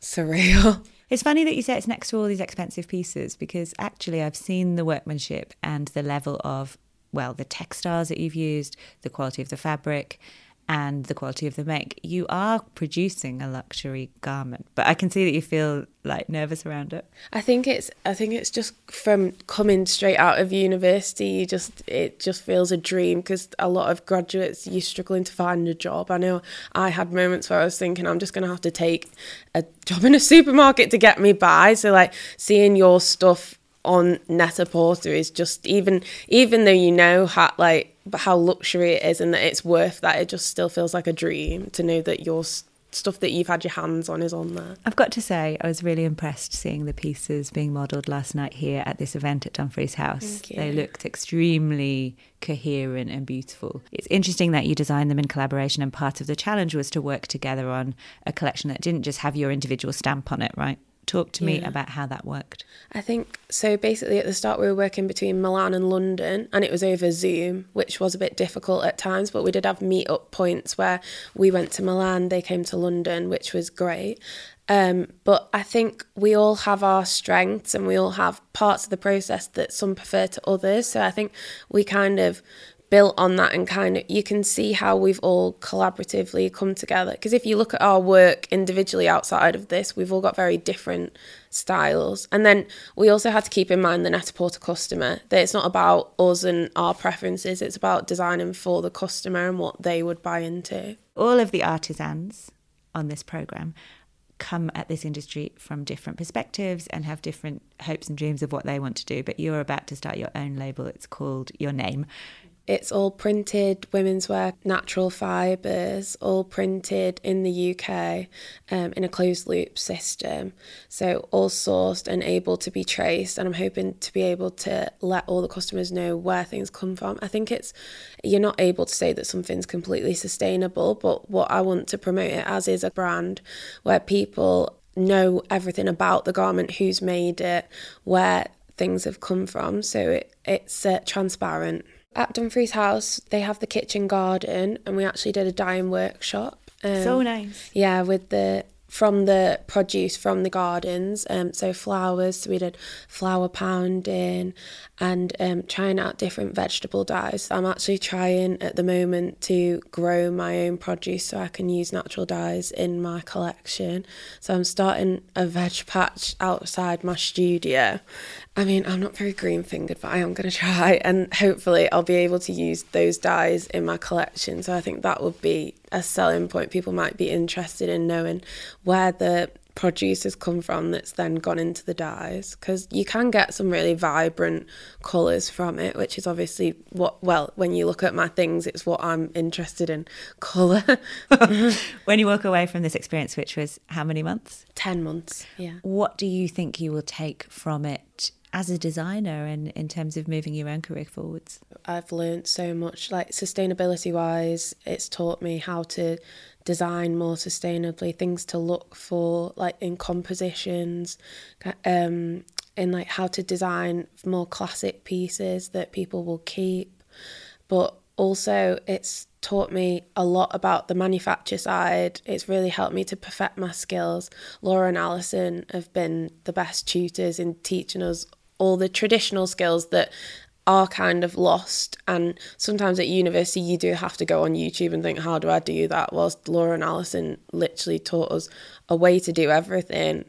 surreal. It's funny that you say it's next to all these expensive pieces because actually I've seen the workmanship and the level of, well, the textiles that you've used, the quality of the fabric, and the quality of the make. You are producing a luxury garment, but I can see that you feel like nervous around it. I think it's I think it's just from coming straight out of university. You just it just feels a dream because a lot of graduates you're struggling to find a job. I know I had moments where I was thinking I'm just gonna have to take a job in a supermarket to get me by. So like seeing your stuff on Net-a-Porter is just even even though you know how like how luxury it is and that it's worth that, it just still feels like a dream to know that your stuff that you've had your hands on is on there. I've got to say, I was really impressed seeing the pieces being modelled last night here at this event at Dumfries House. They looked extremely coherent and beautiful. It's interesting that you designed them in collaboration, and part of the challenge was to work together on a collection that didn't just have your individual stamp on it, right? Talk to me Yeah. about how that worked. I think so. Basically, at the start, we were working between Milan and London, and it was over Zoom, which was a bit difficult at times. But we did have meet up points where we went to Milan, they came to London, which was great. Um, but I think we all have our strengths and we all have parts of the process that some prefer to others. So I think we kind of built on that and kind of you can see how we've all collaboratively come together because if you look at our work individually outside of this we've all got very different styles and then we also had to keep in mind the net-a-porter customer that it's not about us and our preferences it's about designing for the customer and what they would buy into All of the artisans on this program come at this industry from different perspectives and have different hopes and dreams of what they want to do. But you're about to start your own label. It's called Your Name. It's all printed women's wear, natural fibres, all printed in the UK um, in a closed loop system. So, all sourced and able to be traced. And I'm hoping to be able to let all the customers know where things come from. I think it's, you're not able to say that something's completely sustainable, but what I want to promote it as is a brand where people know everything about the garment, who's made it, where things have come from. So, it, it's uh, transparent. At Dumfries House, they have the kitchen garden, and we actually did a dyeing workshop. Um, so nice. yeah, with the from the produce from the gardens. Um, so flowers, so we did flower pounding and um, trying out different vegetable dyes. I'm actually trying at the moment to grow my own produce so I can use natural dyes in my collection. So I'm starting a veg patch outside my studio. I mean, I'm not very green fingered, but I am going to try, and hopefully, I'll be able to use those dyes in my collection. So, I think that would be a selling point. People might be interested in knowing where the produce has come from that's then gone into the dyes because you can get some really vibrant colours from it, which is obviously what, well, when you look at my things, it's what I'm interested in colour. when you walk away from this experience, which was how many months? 10 months, yeah. What do you think you will take from it as a designer and in terms of moving your own career forwards? I've learned so much, like sustainability wise, it's taught me how to design more sustainably, things to look for, like in compositions, um, in like how to design more classic pieces that people will keep. But also, it's taught me a lot about the manufacture side. It's really helped me to perfect my skills. Laura and Alison have been the best tutors in teaching us all the traditional skills that are kind of lost. And sometimes at university you do have to go on YouTube and think how do I do that? Whilst Laura and Alison literally taught us a way to do everything.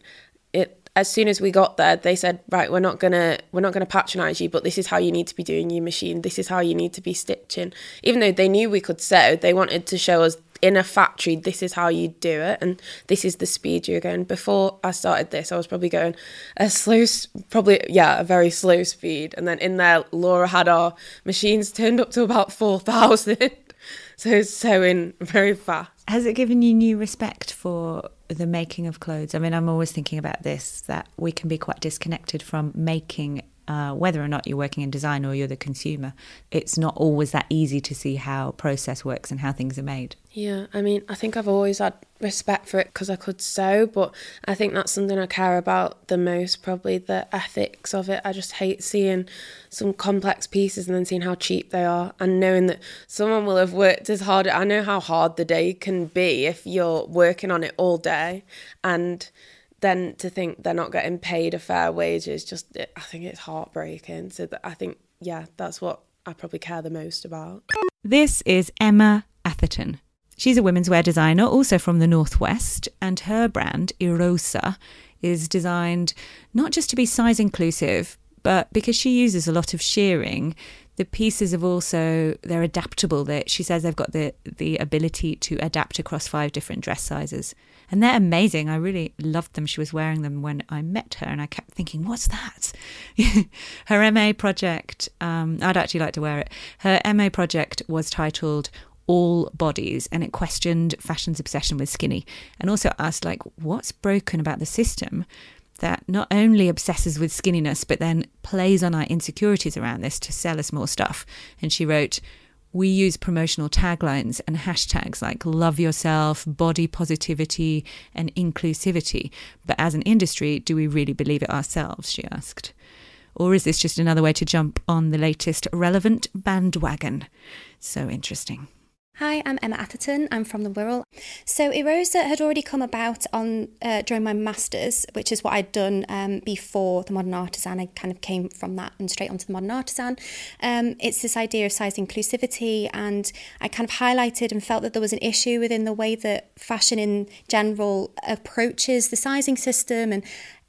It as soon as we got there they said right we're not gonna we're not gonna patronize you but this is how you need to be doing your machine. This is how you need to be stitching. Even though they knew we could sew they wanted to show us in a factory this is how you do it and this is the speed you're going. Before i started this i was probably going a slow probably yeah a very slow speed. And then in there laura had our machines turned up to about 4000 so it's sewing very fast. Has it given you new respect for the making of clothes? I mean i'm always thinking about this that we can be quite disconnected from making uh, whether or not you're working in design or you're the consumer, it's not always that easy to see how process works and how things are made. Yeah, I mean, I think I've always had respect for it because I could sew, but I think that's something I care about the most, probably the ethics of it. I just hate seeing some complex pieces and then seeing how cheap they are and knowing that someone will have worked as hard. I know how hard the day can be if you're working on it all day and then to think they're not getting paid a fair wage is just, I think it's heartbreaking. So I think, yeah, that's what I probably care the most about. This is Emma Atherton. She's a women's wear designer, also from the Northwest, and her brand, Erosa, is designed not just to be size inclusive, but because she uses a lot of shirring, the pieces have also they're adaptable. That she says they've got the the ability to adapt across five different dress sizes and they're amazing. I really loved them. She was wearing them when I met her, and I kept thinking, "What's that?" her MA project. Um, I'd actually like to wear it. Her MA project was titled all bodies and it questioned fashion's obsession with skinny and also asked like what's broken about the system that not only obsesses with skinniness but then plays on our insecurities around this to sell us more stuff and she wrote we use promotional taglines and hashtags like love yourself, body positivity, and inclusivity. But as an industry, do we really believe it ourselves? She asked. Or is this just another way to jump on the latest relevant bandwagon? So interesting. Hi, I'm Emma Atherton. I'm from the Wirral. So Erosa had already come about on uh, during my masters, which is what I'd done um, before the modern artisan. I kind of came from that and straight onto the modern artisan. Um, it's this idea of size inclusivity, and I kind of highlighted and felt that there was an issue within the way that fashion in general approaches the sizing system and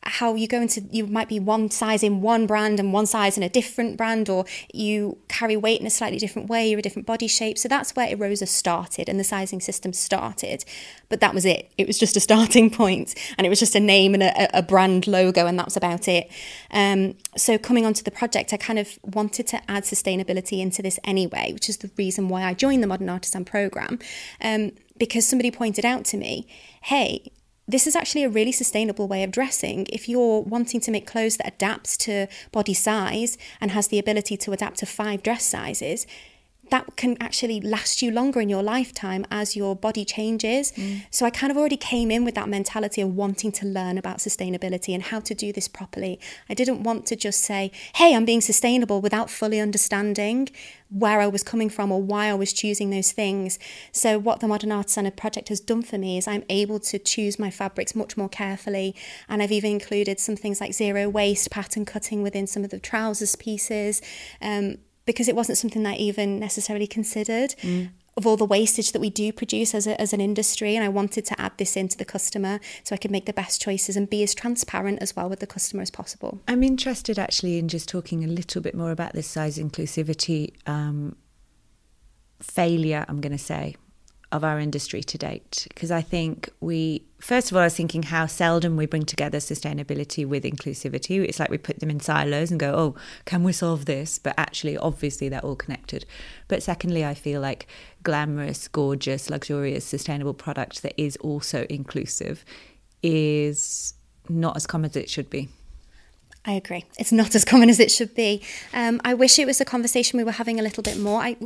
how you go into you might be one size in one brand and one size in a different brand or you carry weight in a slightly different way you're a different body shape. So that's where erosa started and the sizing system started. But that was it. It was just a starting point and it was just a name and a, a brand logo and that was about it. Um, so coming onto the project i kind of wanted to add sustainability into this anyway which is the reason why i joined the modern artisan program um, because somebody pointed out to me hey this is actually a really sustainable way of dressing. If you're wanting to make clothes that adapts to body size and has the ability to adapt to five dress sizes, that can actually last you longer in your lifetime as your body changes. Mm. So I kind of already came in with that mentality of wanting to learn about sustainability and how to do this properly. I didn't want to just say, hey, I'm being sustainable without fully understanding where I was coming from or why I was choosing those things. So, what the Modern Artisan project has done for me is I'm able to choose my fabrics much more carefully. And I've even included some things like zero waste pattern cutting within some of the trousers pieces. Um, because it wasn't something that I even necessarily considered. Mm. Of all the wastage that we do produce as, a, as an industry, and I wanted to add this into the customer so I could make the best choices and be as transparent as well with the customer as possible. I'm interested actually in just talking a little bit more about this size inclusivity um, failure, I'm going to say, of our industry to date because I think we first of all I was thinking how seldom we bring together sustainability with inclusivity it's like we put them in silos and go oh can we solve this but actually obviously they're all connected but secondly I feel like glamorous gorgeous luxurious sustainable product that is also inclusive is not as common as it should be I agree. It's not as common as it should be. Um, I wish it was a conversation we were having a little bit more. I,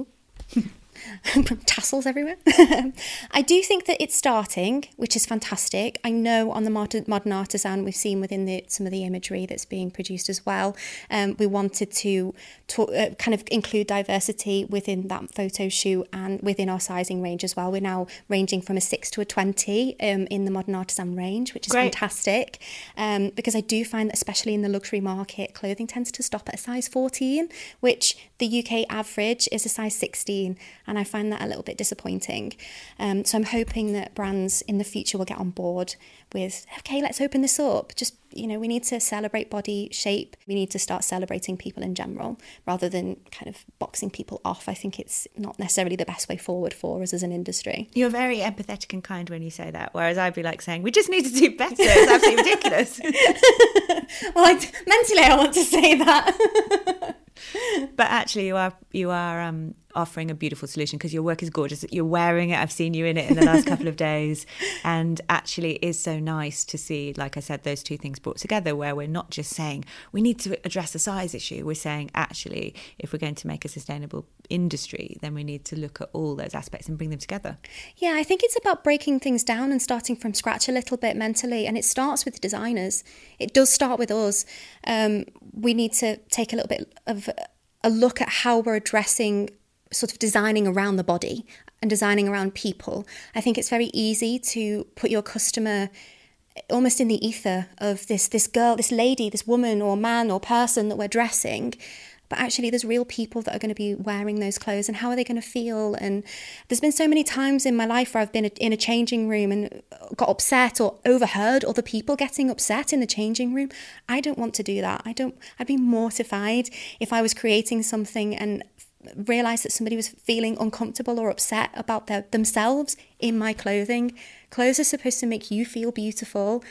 tassels everywhere. I do think that it's starting, which is fantastic. I know on the modern artisan we've seen within the, some of the imagery that's being produced as well. Um, we wanted to talk, uh, kind of include diversity within that photo shoot and within our sizing range as well. We're now ranging from a six to a twenty um, in the modern artisan range, which is Great. fantastic. Um, because I do find that especially in the luxury market, clothing tends to stop at a size fourteen, which the UK average is a size sixteen and I find that a little bit disappointing. Um, so I'm hoping that brands in the future will get on board with, okay, let's open this up. Just, you know, we need to celebrate body shape. We need to start celebrating people in general rather than kind of boxing people off. I think it's not necessarily the best way forward for us as an industry. You're very empathetic and kind when you say that, whereas I'd be like saying, we just need to do better. It's absolutely ridiculous. well, I, mentally, I want to say that. but actually, you are you are um, offering a beautiful solution because your work is gorgeous. You're wearing it. I've seen you in it in the last couple of days, and actually, it is so nice to see, like I said, those two things brought together, where we're not just saying we need to address the size issue. We're saying actually, if we're going to make a sustainable industry, then we need to look at all those aspects and bring them together. Yeah, I think it's about breaking things down and starting from scratch a little bit mentally, and it starts with designers. It does start with us. Um, we need to take a little bit of a look at how we're addressing sort of designing around the body and designing around people. I think it's very easy to put your customer almost in the ether of this this girl, this lady, this woman or man or person that we're dressing. But actually, there's real people that are going to be wearing those clothes, and how are they going to feel? And there's been so many times in my life where I've been in a changing room and got upset or overheard other people getting upset in the changing room. I don't want to do that. I don't. I'd be mortified if I was creating something and realized that somebody was feeling uncomfortable or upset about their, themselves in my clothing. Clothes are supposed to make you feel beautiful.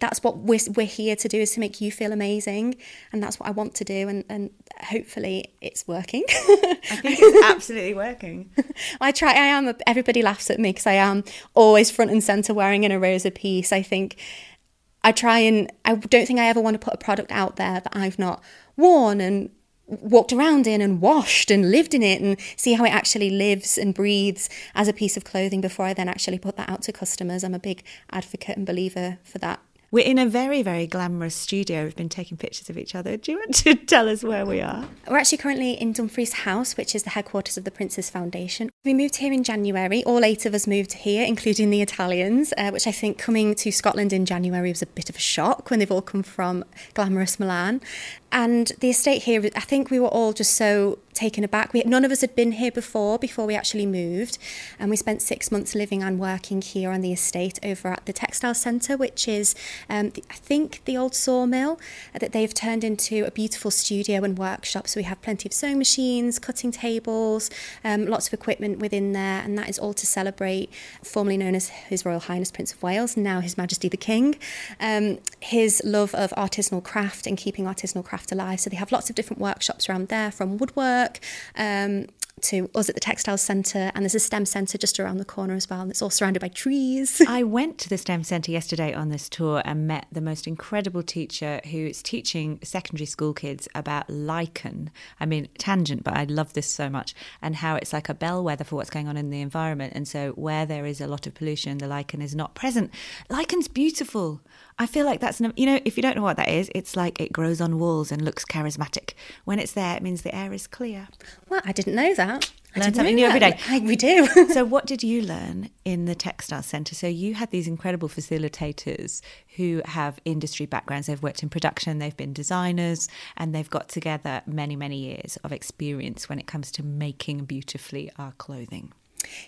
That's what we're, we're here to do is to make you feel amazing. And that's what I want to do. And, and hopefully it's working. I think it's absolutely working. I try, I am, everybody laughs at me because I am always front and center wearing an Erosa piece. I think I try and, I don't think I ever want to put a product out there that I've not worn and walked around in and washed and lived in it and see how it actually lives and breathes as a piece of clothing before I then actually put that out to customers. I'm a big advocate and believer for that. We're in a very, very glamorous studio. We've been taking pictures of each other. Do you want to tell us where we are? We're actually currently in Dumfries House, which is the headquarters of the Prince's Foundation. We moved here in January. All eight of us moved here, including the Italians, uh, which I think coming to Scotland in January was a bit of a shock when they've all come from glamorous Milan. And the estate here, I think we were all just so taken aback. We, none of us had been here before, before we actually moved. And we spent six months living and working here on the estate over at the Textile Centre, which is, um, the, I think, the old sawmill uh, that they've turned into a beautiful studio and workshop. So we have plenty of sewing machines, cutting tables, um, lots of equipment within there. And that is all to celebrate, formerly known as His Royal Highness Prince of Wales, now His Majesty the King, um, his love of artisanal craft and keeping artisanal craft alive. So they have lots of different workshops around there from woodwork um, to us at the Textiles Centre, and there's a STEM centre just around the corner as well, and it's all surrounded by trees. I went to the STEM Centre yesterday on this tour and met the most incredible teacher who is teaching secondary school kids about lichen. I mean, tangent, but I love this so much, and how it's like a bellwether for what's going on in the environment. And so, where there is a lot of pollution, the lichen is not present. Lichen's beautiful. I feel like that's, you know, if you don't know what that is, it's like it grows on walls and looks charismatic. When it's there, it means the air is clear. Well, I didn't know that. I learn something new every day. I, we do. so, what did you learn in the Textile Centre? So, you had these incredible facilitators who have industry backgrounds. They've worked in production, they've been designers, and they've got together many, many years of experience when it comes to making beautifully our clothing.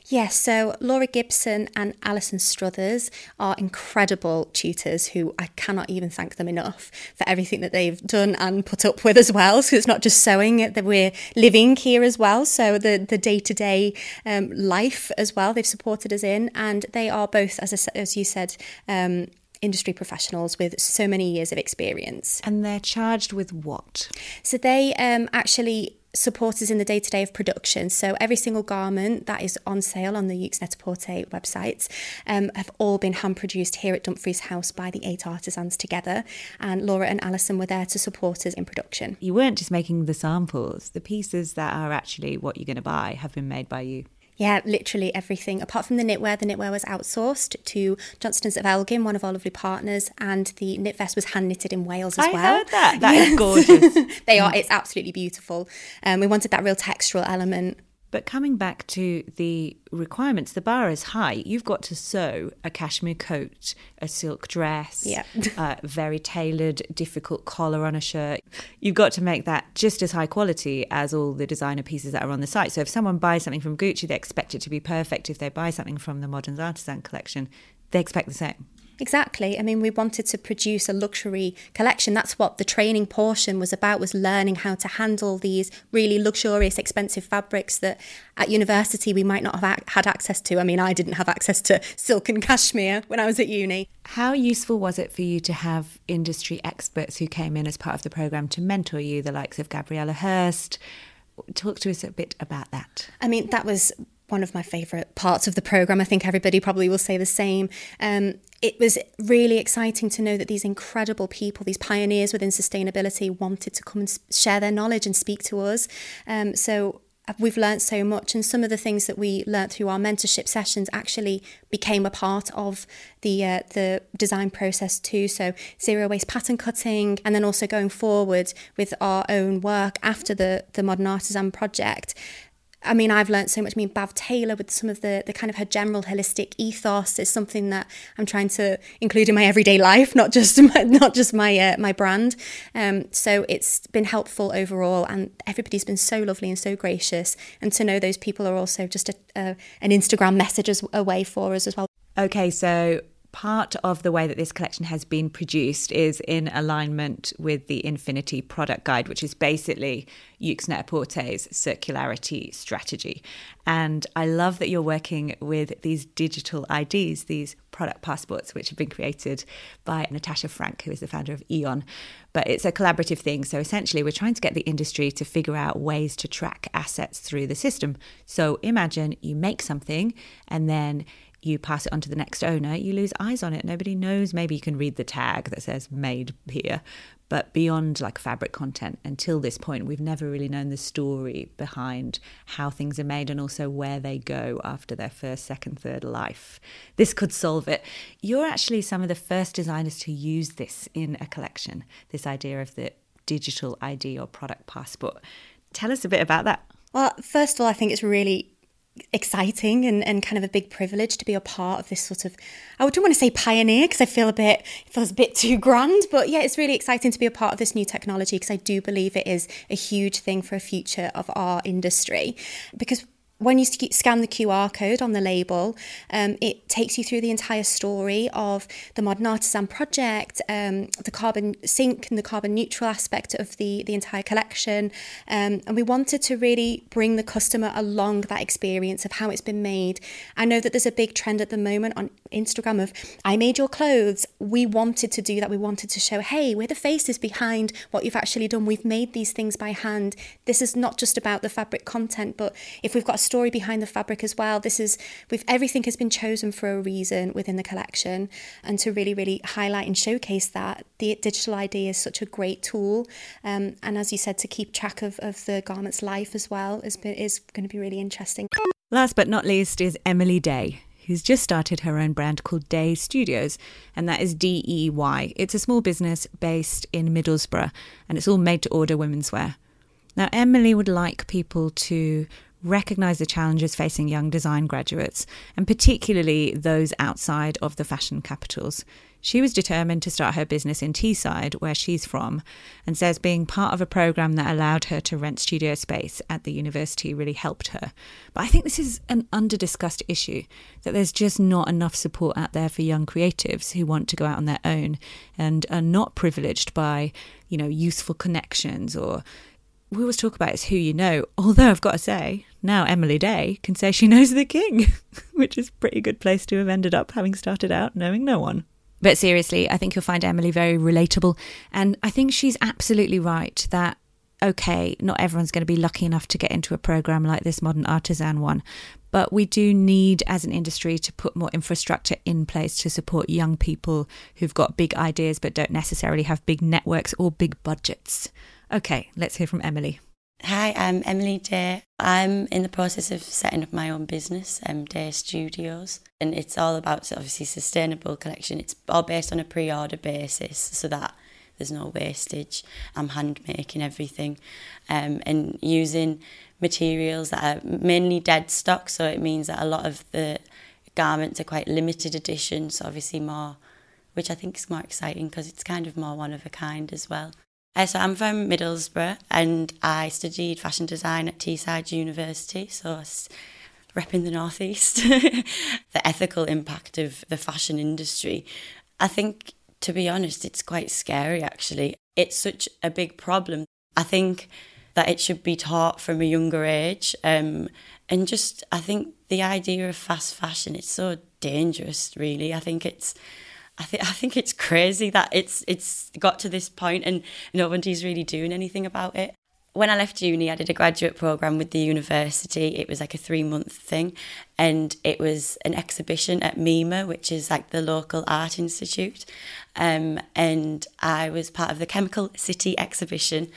Yes, so Laura Gibson and Alison Struthers are incredible tutors who I cannot even thank them enough for everything that they've done and put up with as well. So it's not just sewing that we're living here as well. So the the day to day life as well they've supported us in, and they are both, as I, as you said. Um, industry professionals with so many years of experience. And they're charged with what? So they um, actually support us in the day to day of production. So every single garment that is on sale on the Yoox Net-a-Porter website um, have all been hand produced here at Dumfries House by the eight artisans together. And Laura and Alison were there to support us in production. You weren't just making the samples, the pieces that are actually what you're going to buy have been made by you. Yeah, literally everything. Apart from the knitwear, the knitwear was outsourced to Johnston's of Elgin, one of our lovely partners, and the knit vest was hand knitted in Wales as I well. I heard that. That yes. is gorgeous. they are. It's absolutely beautiful. Um, we wanted that real textural element. But coming back to the requirements, the bar is high. You've got to sew a cashmere coat, a silk dress, yeah. a uh, very tailored, difficult collar on a shirt. You've got to make that just as high quality as all the designer pieces that are on the site. So if someone buys something from Gucci, they expect it to be perfect. If they buy something from the Modern Artisan collection, they expect the same. Exactly. I mean, we wanted to produce a luxury collection. That's what the training portion was about, was learning how to handle these really luxurious, expensive fabrics that at university we might not have had access to. I mean, I didn't have access to silk and cashmere when I was at uni. How useful was it for you to have industry experts who came in as part of the programme to mentor you, the likes of Gabriela Hearst, Talk to us a bit about that. I mean, that was one of my favourite parts of the programme. I think everybody probably will say the same. Um, it was really exciting to know that these incredible people, these pioneers within sustainability, wanted to come and share their knowledge and speak to us. Um, so we've learned so much and some of the things that we learned through our mentorship sessions actually became a part of the uh, the design process too so zero waste pattern cutting and then also going forward with our own work after the the modern artisan project I mean, I've learned so much. I mean, Bav Taylor with some of the the kind of her general holistic ethos is something that I'm trying to include in my everyday life, not just my, not just my uh, my brand. Um, so it's been helpful overall, and everybody's been so lovely and so gracious. And to know those people are also just a, a, an Instagram message as, away for us as well. Okay, so part of the way that this collection has been produced is in alignment with the Infinity product guide, which is basically Net-a-Porter's circularity strategy. And I love that you're working with these digital IDs, these product passports, which have been created by Natasha Franck, who is the founder of EON. But it's a collaborative thing. So essentially, we're trying to get the industry to figure out ways to track assets through the system. So imagine you make something and then you pass it on to the next owner, you lose eyes on it. Nobody knows. Maybe you can read the tag that says made here, but beyond like fabric content, until this point, we've never really known the story behind how things are made and also where they go after their first, second, third life. This could solve it. You're actually some of the first designers to use this in a collection, this idea of the digital ID or product passport. Tell us a bit about that. Well, first of all, I think it's really exciting and, and kind of a big privilege to be a part of this sort of I don't want to say pioneer because I feel a bit it feels a bit too grand but yeah it's really exciting to be a part of this new technology because I do believe it is a huge thing for a future of our industry. Because when you scan the QR code on the label, um, it takes you through the entire story of the Modern Artisan project, um, the carbon sink and the carbon neutral aspect of the, the entire collection. Um, and we wanted to really bring the customer along that experience of how it's been made. I know that there's a big trend at the moment on Instagram of, I made your clothes. We wanted to do that. We wanted to show, hey, we're the faces behind what you've actually done. We've made these things by hand. This is not just about the fabric content, but if we've got story behind the fabric as well. This is with everything has been chosen for a reason within the collection, and to really, really highlight and showcase that the digital ID is such a great tool. Um, and as you said, to keep track of, of the garment's life as well is is going to be really interesting. Last but not least is Emily Day who's just started her own brand called Dey Studios, and that is D E Y. It's a small business based in Middlesbrough, and it's all made to order women's wear. Now, Emily would like people to recognise the challenges facing young design graduates, and particularly those outside of the fashion capitals. She was determined to start her business in Teesside, where she's from, and says being part of a programme that allowed her to rent studio space at the university really helped her. But I think this is an under discussed issue that there's just not enough support out there for young creatives who want to go out on their own and are not privileged by, you know, useful connections or we always talk about it's who you know. Although I've got to say, now Emily Day can say she knows the king, which is pretty good place to have ended up having started out knowing no one. But seriously, I think you'll find Emily very relatable. And I think she's absolutely right that, okay, not everyone's going to be lucky enough to get into a program like this modern artisan one. But we do need, as an industry, to put more infrastructure in place to support young people who've got big ideas but don't necessarily have big networks or big budgets. Okay, let's hear from Emily. Hi, I'm Emily Day. I'm in the process of setting up my own business, um, Dey Studios, and it's all about obviously sustainable collection. It's all based on a pre-order basis, so that there's no wastage. I'm hand making everything, um, and using materials that are mainly dead stock. So it means that a lot of the garments are quite limited editions, obviously more, which I think is more exciting because it's kind of more one of a kind as well. Uh, so I'm from Middlesbrough and I studied fashion design at Teesside University, so repping the Northeast. the ethical impact of the fashion industry. I think, to be honest, it's quite scary actually. It's such a big problem. I think that it should be taught from a younger age. Um, and just, I think the idea of fast fashion, it's so dangerous, really. I think it's I think I think it's crazy that it's it's got to this point and nobody's really doing anything about it. when I left uni, I did a graduate program with the university. It was like a three month thing, and it was an exhibition at MIMA, which is like the local art institute. Um, and I was part of the Chemical City exhibition,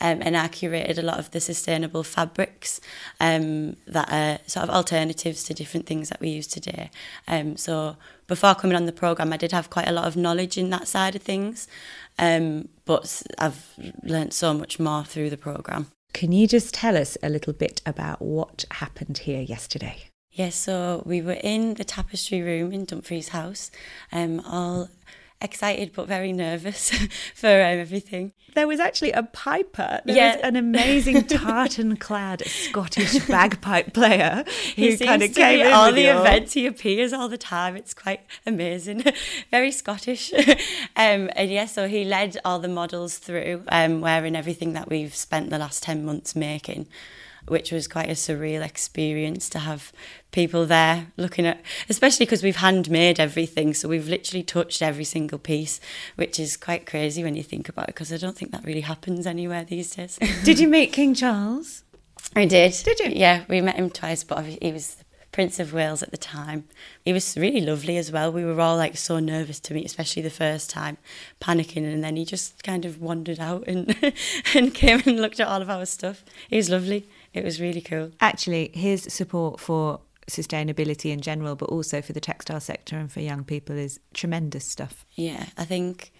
um, and I curated a lot of the sustainable fabrics um, that are sort of alternatives to different things that we use today. Um, so before coming on the program, I did have quite a lot of knowledge in that side of things. Um, but I've learnt so much more through the programme. Can you just tell us a little bit about what happened here yesterday? Yes, yeah, so we were in the tapestry room in Dumfries House, um, all excited but very nervous for um, everything. There was actually a piper. There yeah. was an amazing tartan-clad Scottish bagpipe player who kind of came in all the your... events. He appears all the time. It's quite amazing. very Scottish. um, and yeah, so he led all the models through, um, wearing everything that we've spent the last ten months making which was quite a surreal experience to have people there looking at, especially because we've handmade everything. So we've literally touched every single piece, which is quite crazy when you think about it, because I don't think that really happens anywhere these days. did you meet King Charles? I did. Did you? Yeah, we met him twice, but he was Prince of Wales at the time. He was really lovely as well. We were all like so nervous to meet, especially the first time, panicking, and then he just kind of wandered out and and came and looked at all of our stuff. He was lovely. It was really cool. Actually, his support for sustainability in general, but also for the textile sector and for young people is tremendous stuff. Yeah, I think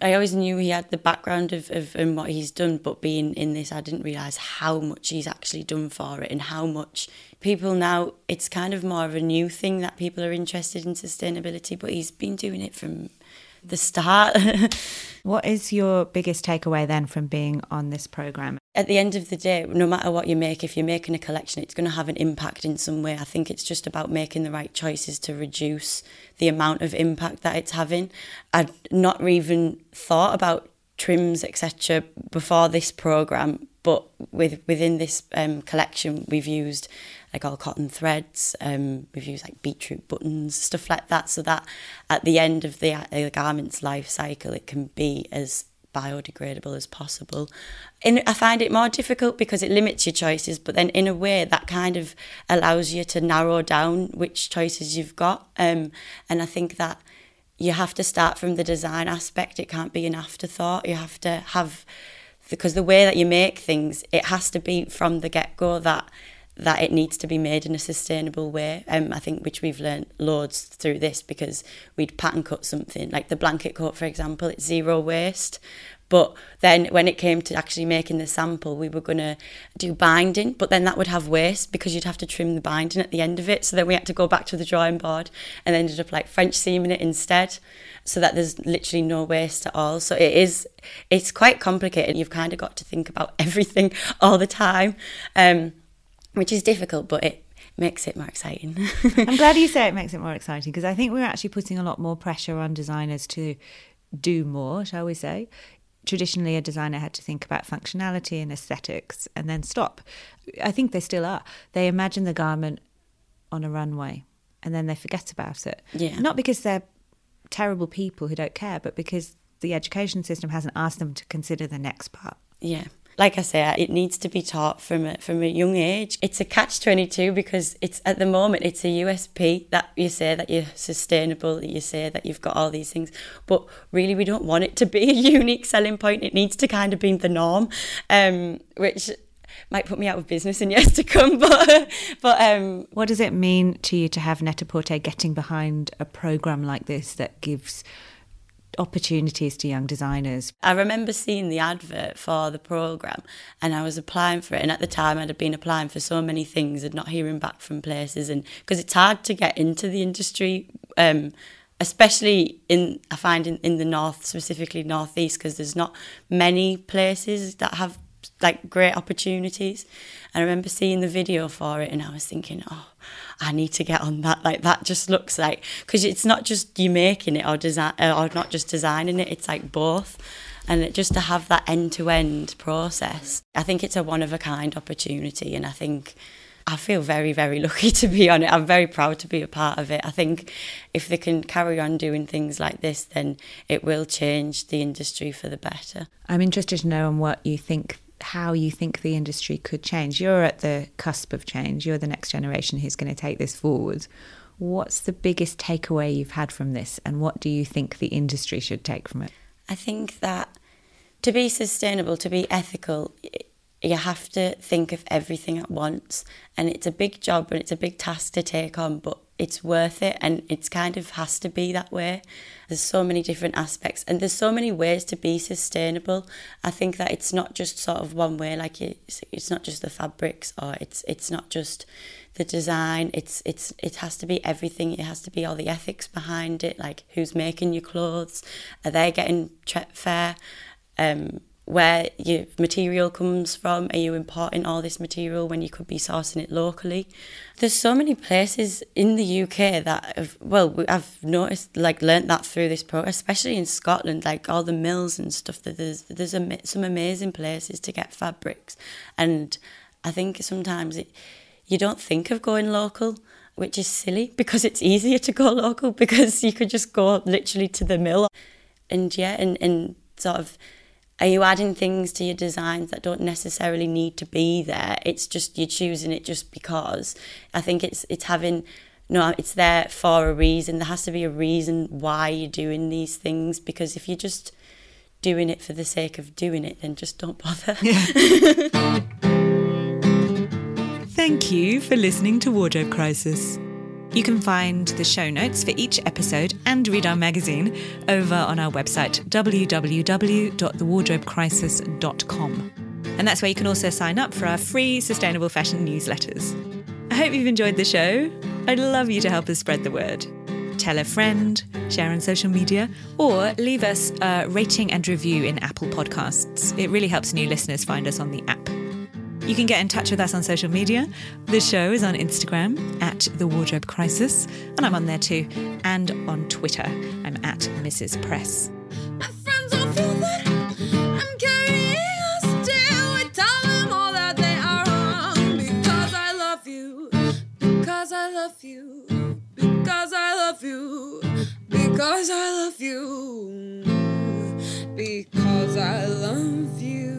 I always knew he had the background of, of and what he's done, but being in this, I didn't realise how much he's actually done for it and how much people now, it's kind of more of a new thing that people are interested in sustainability, but he's been doing it from the start. what is your biggest takeaway then from being on this programme? At the end of the day, no matter what you make, if you're making a collection, it's going to have an impact in some way. I think it's just about making the right choices to reduce the amount of impact that it's having. I'd not even thought about trims, etc., before this programme, but with within this um, collection, we've used like all cotton threads. Um, we've used like beetroot buttons, stuff like that, so that at the end of the, uh, the garment's life cycle, it can be as biodegradable as possible. And I find it more difficult because it limits your choices, but then in a way that kind of allows you to narrow down which choices you've got. Um, and I think that you have to start from the design aspect. It can't be an afterthought. You have to have because the way that you make things, it has to be from the get go that that it needs to be made in a sustainable way. Um, I think which we've learned loads through this because we'd pattern cut something like the blanket coat, for example. It's zero waste, but then when it came to actually making the sample, we were going to do binding, but then that would have waste because you'd have to trim the binding at the end of it. So then we had to go back to the drawing board and ended up like French seaming it instead so that there's literally no waste at all. So it is, it's quite complicated. You've kind of got to think about everything all the time. Um, which is difficult, but it makes it more exciting. I'm glad you say it makes it more exciting because I think we're actually putting a lot more pressure on designers to do more, shall we say. Traditionally, a designer had to think about functionality and aesthetics and then stop. I think they still are. They imagine the garment on a runway and then they forget about it. Yeah. Not because they're terrible people who don't care, but because the education system hasn't asked them to consider the next part. Yeah like I say, it needs to be taught from a, from a young age. It's a catch twenty two because it's at the moment it's a USP that you say that you're sustainable, that you say that you've got all these things, but really we don't want it to be a unique selling point. It needs to kind of be the norm, um, which might put me out of business in years to come. But but um, what does it mean to you to have Net-a-Porter getting behind a program like this that gives opportunities to young designers. I remember seeing the advert for the programme and I was applying for it. And at the time, I'd been applying for so many things and not hearing back from places. And because it's hard to get into the industry. Um, especially in I find in, in the north, specifically northeast, because there's not many places that have like great opportunities. I remember seeing the video for it, and I was thinking, oh, I need to get on that. Like that just looks like because it's not just you making it or design uh, or not just designing it. It's like both, and it, just to have that end to end process. I think it's a one of a kind opportunity, and I think. I feel very, very lucky to be on it. I'm very proud to be a part of it. I think if they can carry on doing things like this, then it will change the industry for the better. I'm interested to know on what you think how you think the industry could change. You're at the cusp of change. You're the next generation who's going to take this forward. What's the biggest takeaway you've had from this, and what do you think the industry should take from it? I think that to be sustainable, to be ethical, you have to think of everything at once. And it's a big job and it's a big task to take on, but it's worth it and it's kind of has to be that way. There's so many different aspects and there's so many ways to be sustainable. I think that it's not just sort of one way, like it's, it's not just the fabrics or it's it's not just the design. It's it's it has to be everything. It has to be all the ethics behind it, like who's making your clothes, are they getting fair? Um, where your material comes from. Are you importing all this material when you could be sourcing it locally? There's so many places in the UK that have, well, I've noticed, like, learnt that through this process, especially in Scotland, like all the mills and stuff. That there's there's a, some amazing places to get fabrics, and I think sometimes it you don't think of going local. Which is silly because it's easier to go local because you could just go literally to the mill. And yeah, and, and sort of are you adding things to your designs that don't necessarily need to be there? It's just you're choosing it just because. I think it's it's having no, it's there for a reason. There has to be a reason why you're doing these things because if you're just doing it for the sake of doing it, then just don't bother. Yeah. Thank you for listening to Wardrobe Crisis. You can find the show notes for each episode and read our magazine over on our website, www.thewardrobecrisis.com. And that's where you can also sign up for our free sustainable fashion newsletters. I hope you've enjoyed the show. I'd love you to help us spread the word. Tell a friend, share on social media, or leave us a rating and review in Apple Podcasts. It really helps new listeners find us on the app. You can get in touch with us on social media. The show is on Instagram at The Wardrobe Crisis, and I'm on there too, and on Twitter. I'm at Mrs. Press. because I love you, because I love you, because I love you, because I love you.